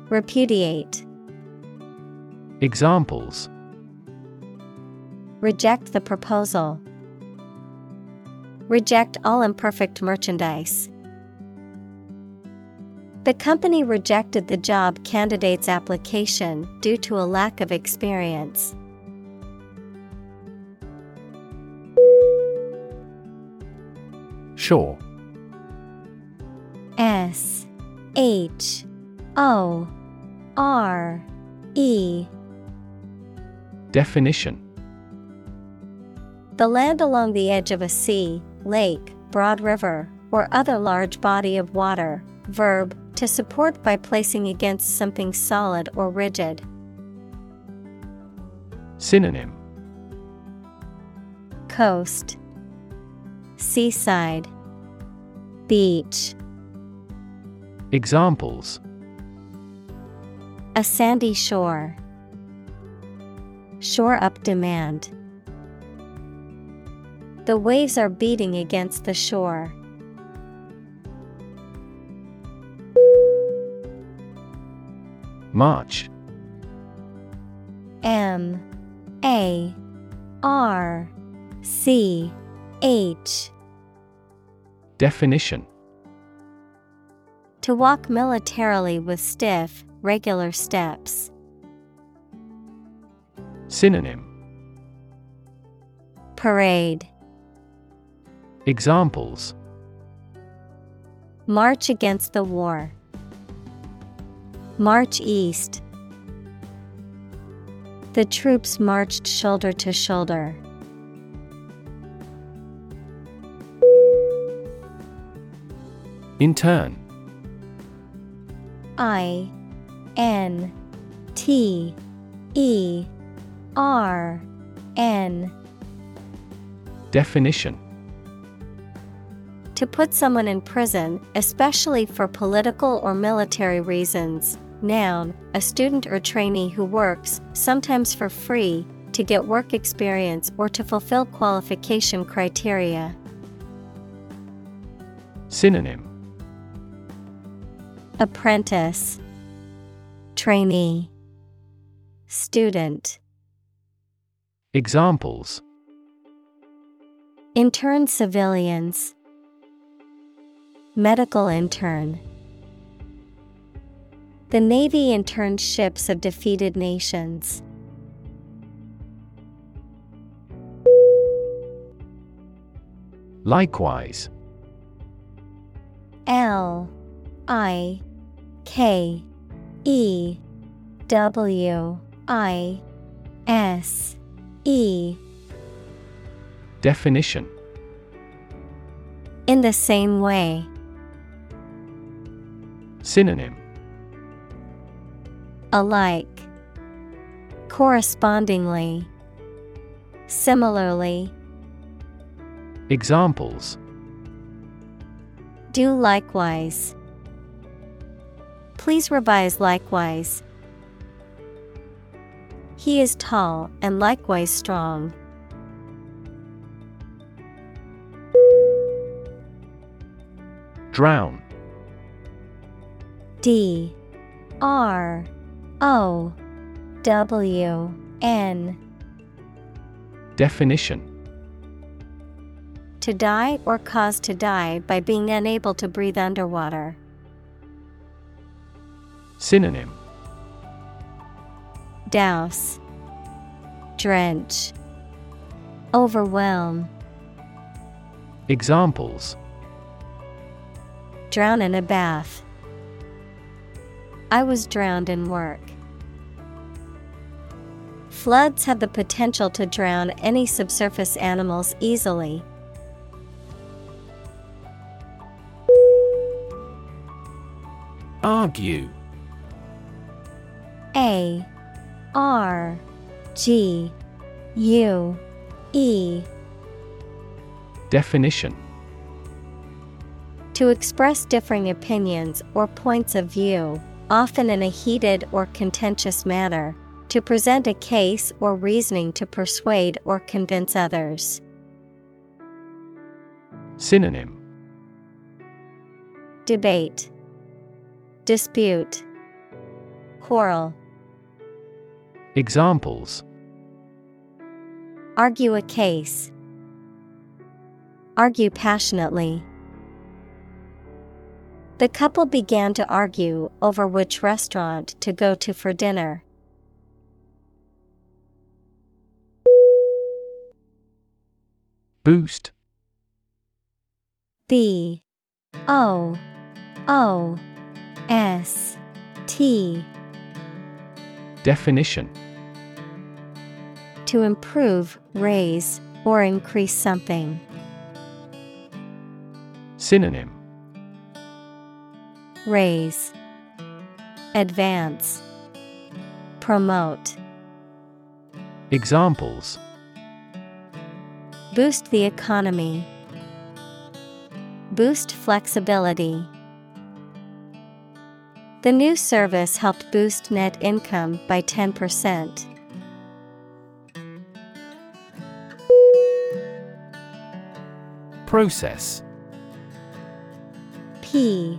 Repudiate. Examples Reject the proposal. Reject all imperfect merchandise. The company rejected the job candidate's application due to a lack of experience. Shore S H O R E Definition The land along the edge of a sea, lake, broad river, or other large body of water. Verb, to support by placing against something solid or rigid. Synonym Coast, Seaside, Beach. Examples A sandy shore. Shore up demand. The waves are beating against the shore. March M A R C H Definition To walk militarily with stiff, regular steps. Synonym Parade. Examples March against the war. March east. The troops marched shoulder to shoulder. Intern I N T E R N Definition To put someone in prison, especially for political or military reasons. Noun, a student or trainee who works, sometimes for free, to get work experience or to fulfill qualification criteria. Synonym. Apprentice, Trainee, Student, Examples. Intern civilians, Medical intern. The Navy interned ships of defeated nations. Likewise L I K E W I S E Definition In the same way. Synonym Alike. Correspondingly. Similarly. Examples Do likewise. Please revise likewise. He is tall and likewise strong. Drown D R O W N. Definition. To die or cause to die by being unable to breathe underwater. Synonym. Douse, Drench, Overwhelm, Examples. Drown in a bath. I was drowned in work. Floods have the potential to drown any subsurface animals easily. Argue A R G U E Definition To express differing opinions or points of view, often in a heated or contentious manner, to present a case or reasoning to persuade or convince others. Synonym Debate, Dispute, Quarrel. Examples Argue a case. Argue passionately. The couple began to argue over which restaurant to go to for dinner. Boost B O O S T Definition To improve, raise, or increase something. Synonym Raise, Advance, Promote. Examples Boost the economy. Boost flexibility. The new service helped boost net income by 10%. Process P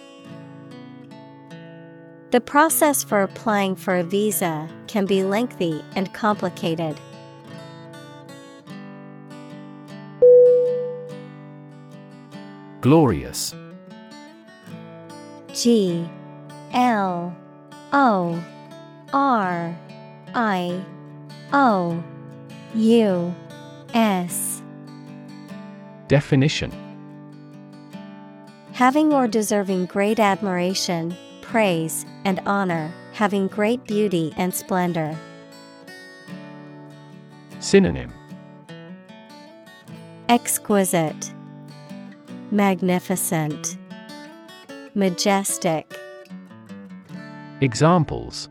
The process for applying for a visa can be lengthy and complicated. Glorious G L O R I O U S. Definition Having or deserving great admiration, praise, and honor, having great beauty and splendor. Synonym Exquisite, Magnificent, Majestic. Examples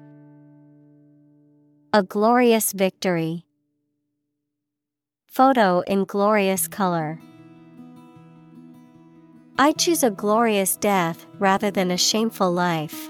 A glorious victory. Photo in glorious color. I choose a glorious death rather than a shameful life.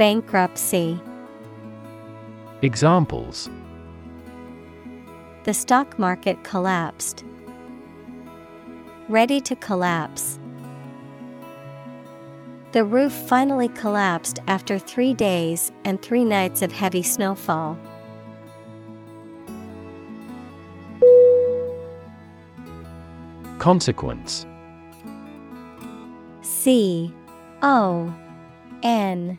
Bankruptcy. Examples The stock market collapsed. Ready to collapse. The roof finally collapsed after three days and three nights of heavy snowfall. Consequence C O N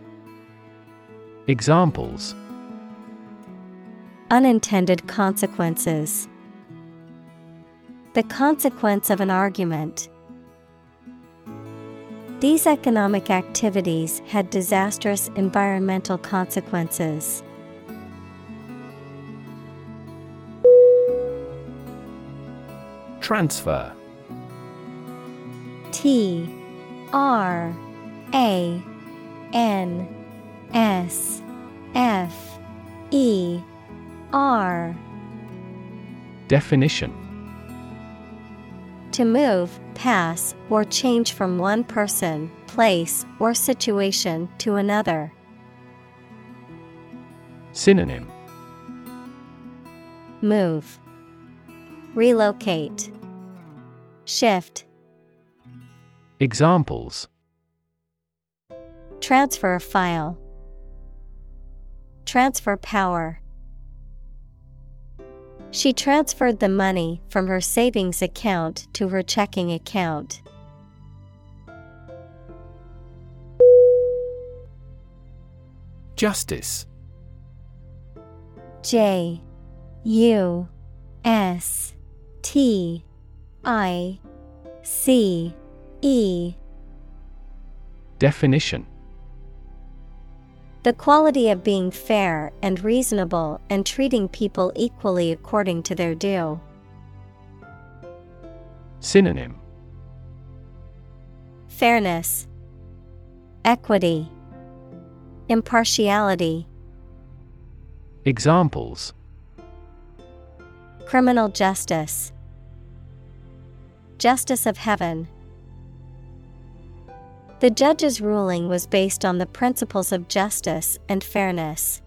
Examples Unintended consequences. The consequence of an argument. These economic activities had disastrous environmental consequences. Transfer T R A N S F E R. Definition. To move, pass, or change from one person, place, or situation to another. Synonym. Move, Relocate, Shift, Examples. Transfer a file, Transfer power. She transferred the money from her savings account to her checking account. Justice J U S T I C E Definition The quality of being fair and reasonable and treating people equally according to their due. Synonym Fairness, Equity, Impartiality. Examples Criminal justice. Justice of heaven. The judge's ruling was based on the principles of justice and fairness.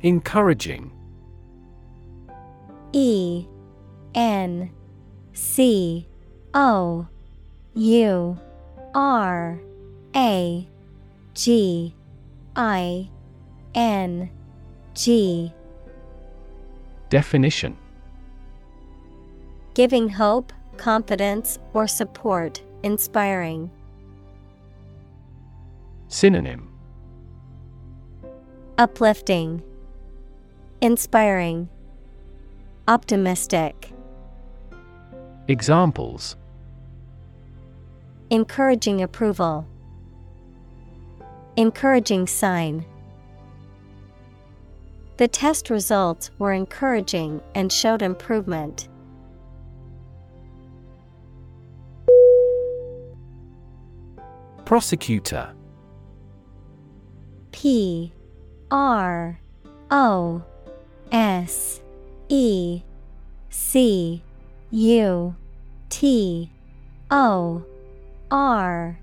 Encouraging. E N C O U R A G I N G. Definition Giving hope, confidence, or support, inspiring. Synonym Uplifting, Inspiring, Optimistic, Examples Encouraging approval. Encouraging sign. The test results were encouraging and showed improvement. Prosecutor. P R O S E C U T O R.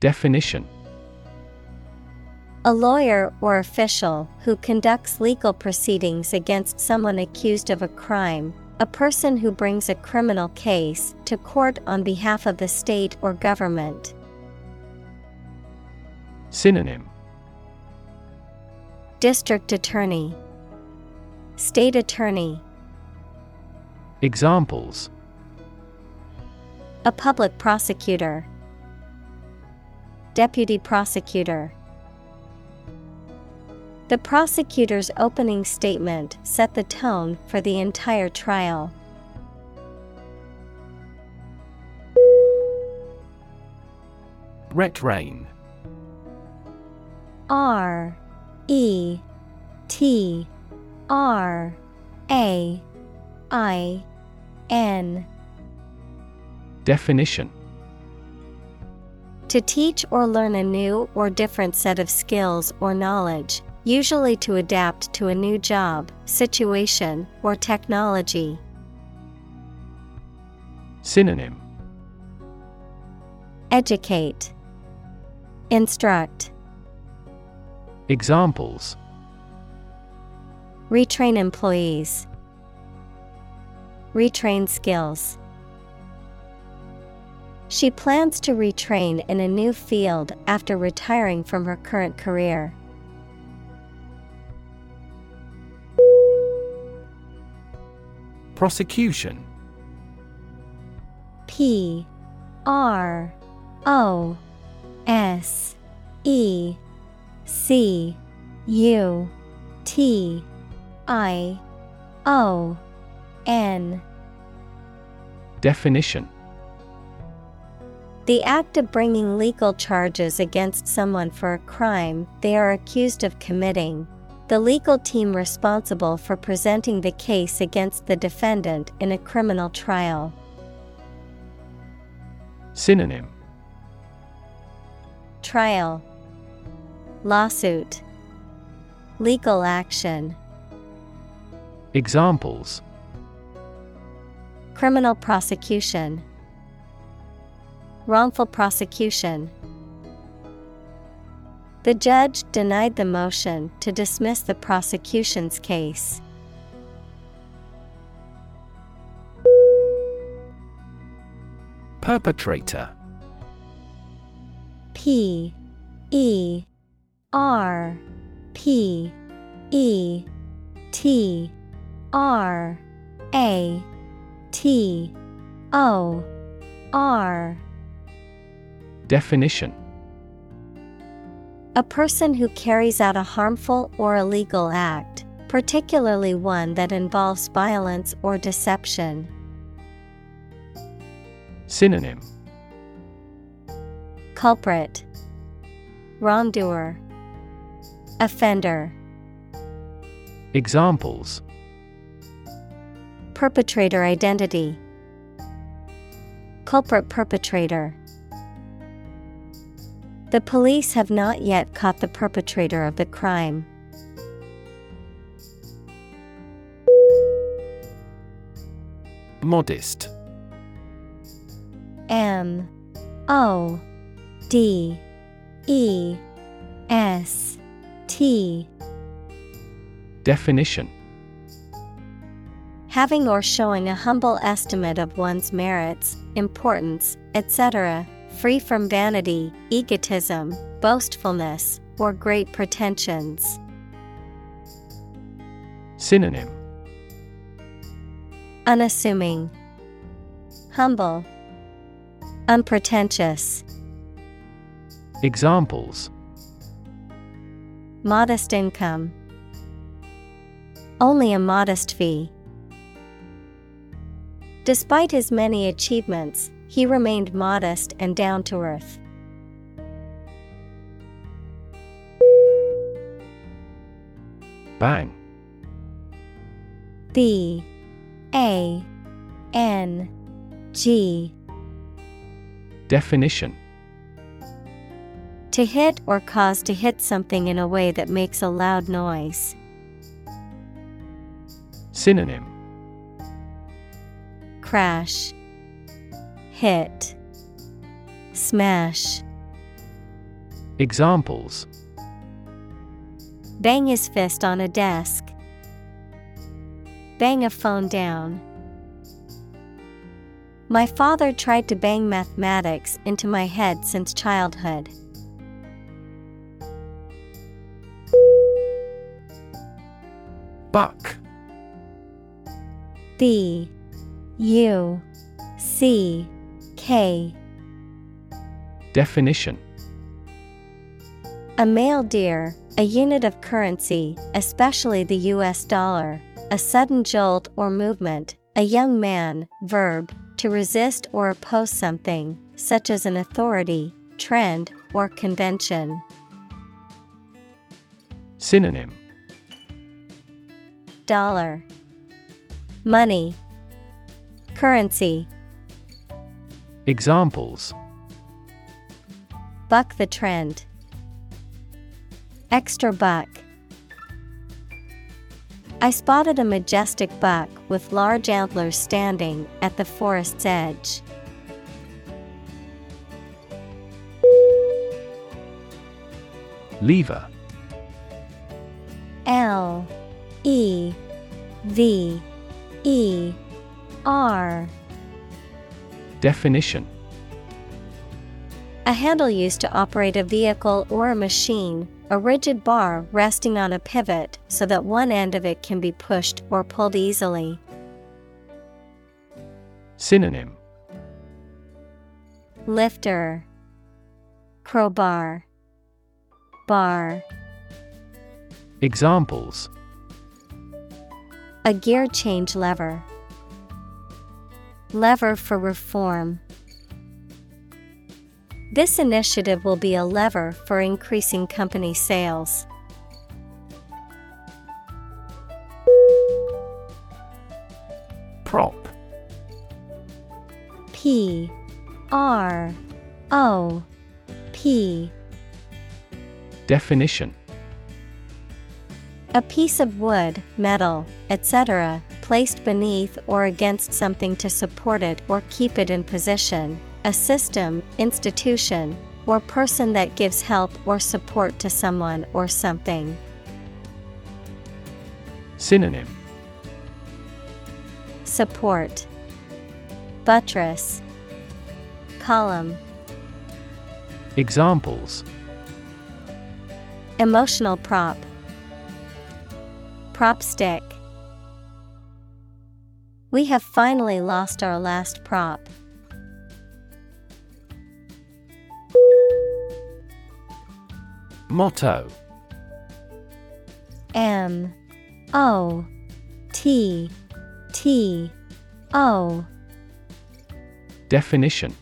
Definition. A lawyer or official who conducts legal proceedings against someone accused of a crime, a person who brings a criminal case to court on behalf of the state or government. Synonym. District Attorney. State Attorney. Examples. A public prosecutor. Deputy Prosecutor The prosecutor's opening statement set the tone for the entire trial. Ret Rain R E T R A I N. Definition. To teach or learn a new or different set of skills or knowledge, usually to adapt to a new job, situation, or technology. Synonym Educate, Instruct, Examples Retrain employees, Retrain skills. She plans to retrain in a new field after retiring from her current career. Prosecution. P R O S E C U T I O N. Definition. The act of bringing legal charges against someone for a crime they are accused of committing. The legal team responsible for presenting the case against the defendant in a criminal trial. Synonym. Trial. Lawsuit. Legal action. Examples. Criminal prosecution. Wrongful prosecution The judge denied the motion to dismiss the prosecution's case. Perpetrator. P E R P E T R A T O R. Definition A person who carries out a harmful or illegal act, particularly one that involves violence or deception. Synonym. Culprit, Wrongdoer, Offender, Examples. Perpetrator identity, Culprit perpetrator. The police have not yet caught the perpetrator of the crime. Modest M O D E S T Definition Having or showing a humble estimate of one's merits, importance, etc., free from vanity, egotism, boastfulness, or great pretensions. Synonym Unassuming, Humble, Unpretentious, Examples Modest income. Only a modest fee. Despite his many achievements, he remained modest and down to earth. Bang. B. A. N. G. Definition To hit or cause to hit something in a way that makes a loud noise. Synonym Crash Hit Smash Examples Bang his fist on a desk. Bang a phone down. My father tried to bang mathematics into my head since childhood. Buck B U C K Definition. A male deer, a unit of currency, especially the US dollar, a sudden jolt or movement, a young man, verb, to resist or oppose something, such as an authority, trend, or convention. Synonym. Dollar. Money. Currency Examples Buck the trend. Extra buck. I spotted a majestic buck with large antlers standing at the forest's edge. Lever L E V E R Definition A handle used to operate a vehicle or a machine, a rigid bar resting on a pivot so that one end of it can be pushed or pulled easily. Synonym Lifter, Crowbar, Bar. Examples A gear change lever. Lever for reform. This initiative will be a lever for increasing company sales. Prop P R O P Definition A piece of wood, metal, etc., placed beneath or against something to support it or keep it in position, a system, institution, or person that gives help or support to someone or something. Synonym. Support. Buttress. Column. Examples. Emotional prop. Prop stick We have finally lost our last prop. Motto M O T T O Definition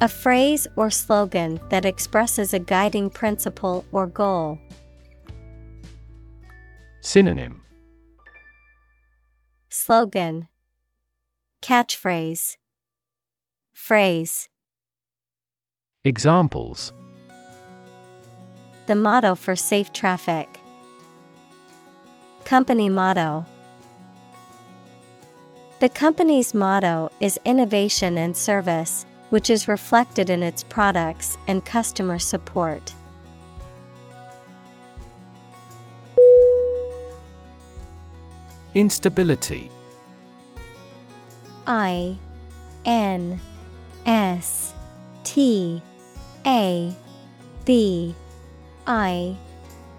A phrase or slogan that expresses a guiding principle or goal. Synonym Slogan. Catchphrase. Phrase. Examples. The motto for safe traffic. Company motto. The company's motto is innovation and service, which is reflected in its products and customer support. Instability. I N S T A B I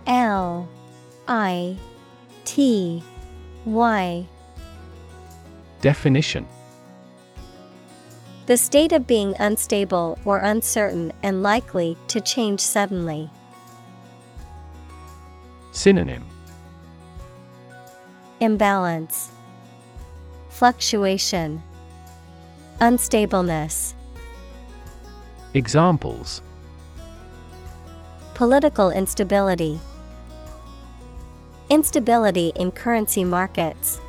L I T Y. Definition. The state of being unstable or uncertain and likely to change suddenly. Synonym Imbalance, Fluctuation, Unstableness. Examples Political instability, Instability in currency markets.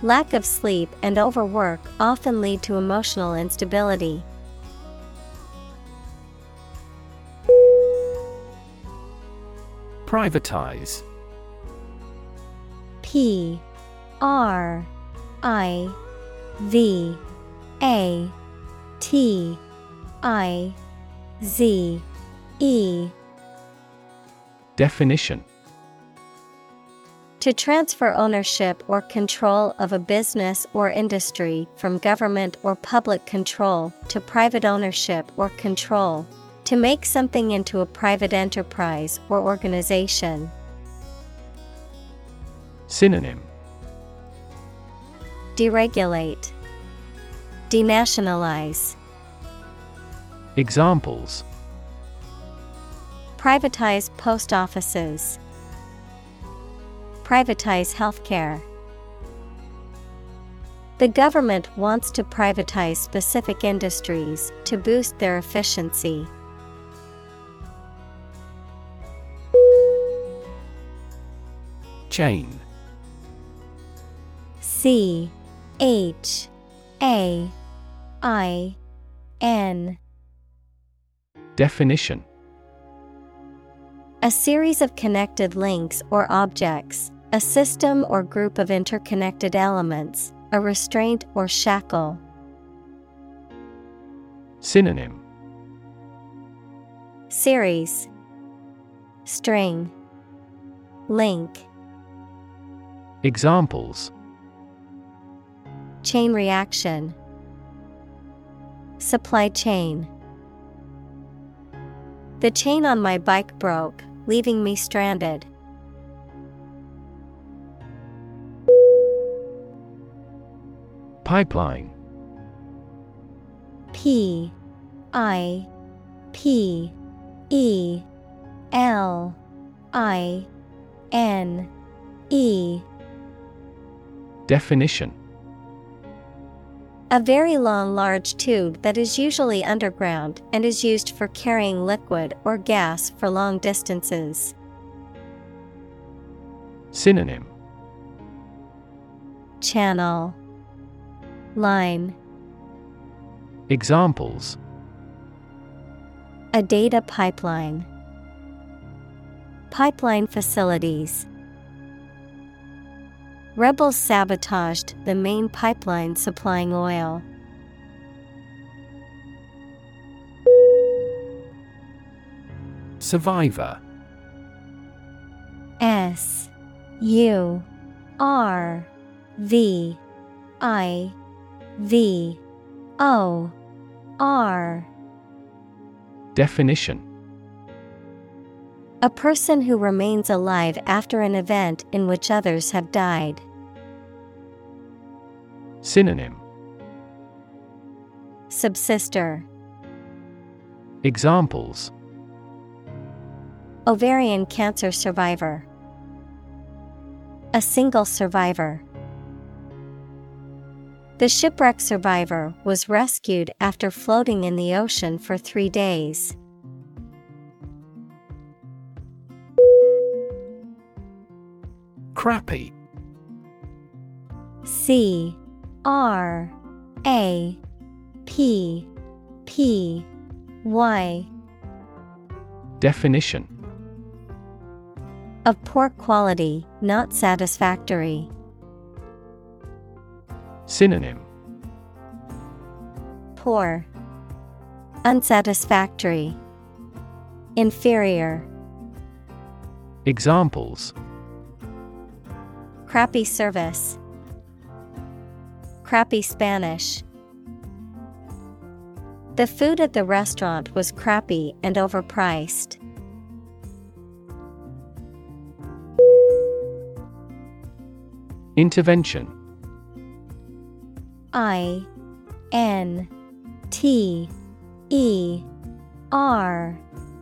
Lack of sleep and overwork often lead to emotional instability. Privatize. P R I V A T I Z E Definition To transfer ownership or control of a business or industry from government or public control to private ownership or control. To make something into a private enterprise or organization. Synonym Deregulate, Denationalize. Examples Privatize post offices. Privatize healthcare. The government wants to privatize specific industries to boost their efficiency. Chain C H A I N. Definition. A series of connected links or objects, a system or group of interconnected elements, a restraint or shackle. Synonym. Series. String. Link. Examples Chain reaction. Supply chain. The chain on my bike broke, leaving me stranded. Pipeline. P. I. P. E. L. I. N. E. Definition A very long, large tube that is usually underground and is used for carrying liquid or gas for long distances. Synonym Channel Line Examples A data pipeline. Pipeline facilities. Rebels sabotaged the main pipeline supplying oil. Survivor S U R V I V O R Definition A person who remains alive after an event in which others have died. Synonym Subsister Examples Ovarian cancer survivor. A single survivor. The shipwreck survivor was rescued after floating in the ocean for three days. Crappy C R A P P Y. Definition. Of poor quality, not satisfactory. Synonym. Poor, Unsatisfactory, Inferior, Examples. Crappy service, Crappy Spanish. The food at the restaurant was crappy and overpriced. Intervention I N T E R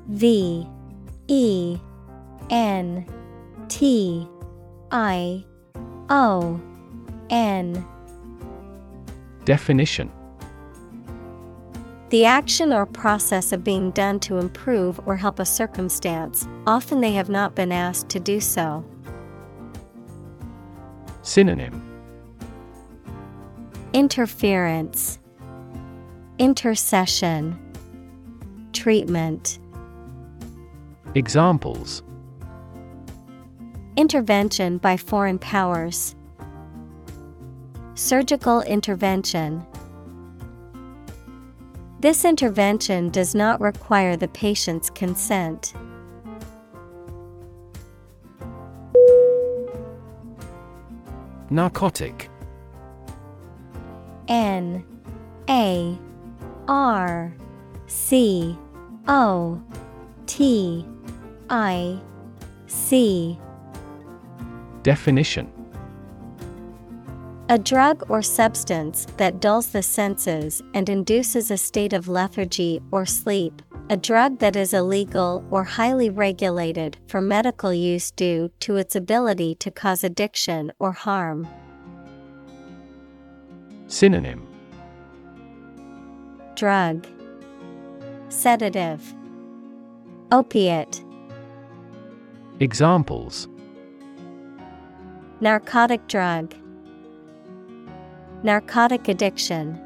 V E N T I O N Definition. The action or process of being done to improve or help a circumstance, often they have not been asked to do so. Synonym. Interference, Intercession, Treatment. Examples. Intervention by foreign powers, Surgical intervention. This intervention does not require the patient's consent. Narcotic N A R C O T I C Definition A drug or substance that dulls the senses and induces a state of lethargy or sleep. A drug that is illegal or highly regulated for medical use due to its ability to cause addiction or harm. Synonym. Drug. Sedative. Opiate. Examples. Narcotic drug Narcotic addiction.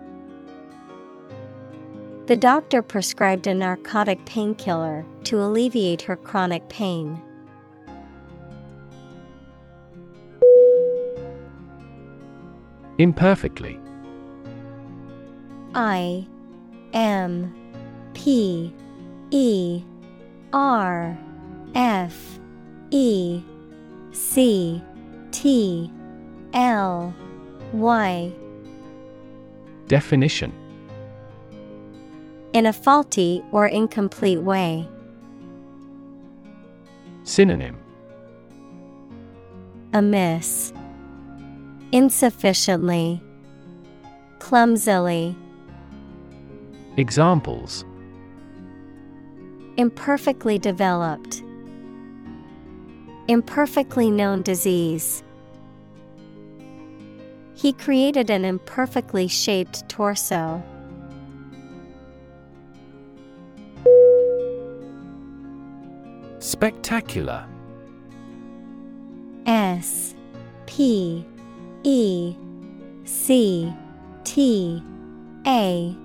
The doctor prescribed a narcotic painkiller to alleviate her chronic pain. Imperfectly. I M P E R F E C T L Y Definition In a faulty or incomplete way. Synonym Amiss. Insufficiently. Clumsily. Examples Imperfectly developed. Imperfectly known disease. He created an imperfectly shaped torso. Spectacular. S P E C T A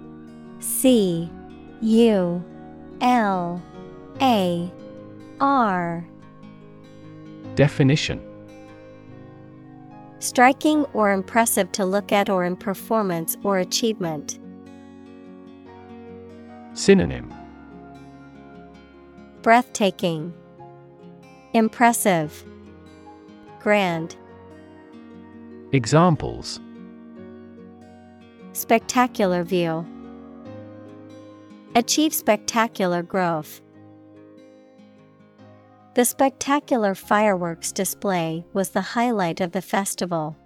C U L A R. Definition Striking or impressive to look at or in performance or achievement. Synonym Breathtaking. Impressive. Grand. Examples Spectacular view. Achieve spectacular growth. The spectacular fireworks display was the highlight of the festival.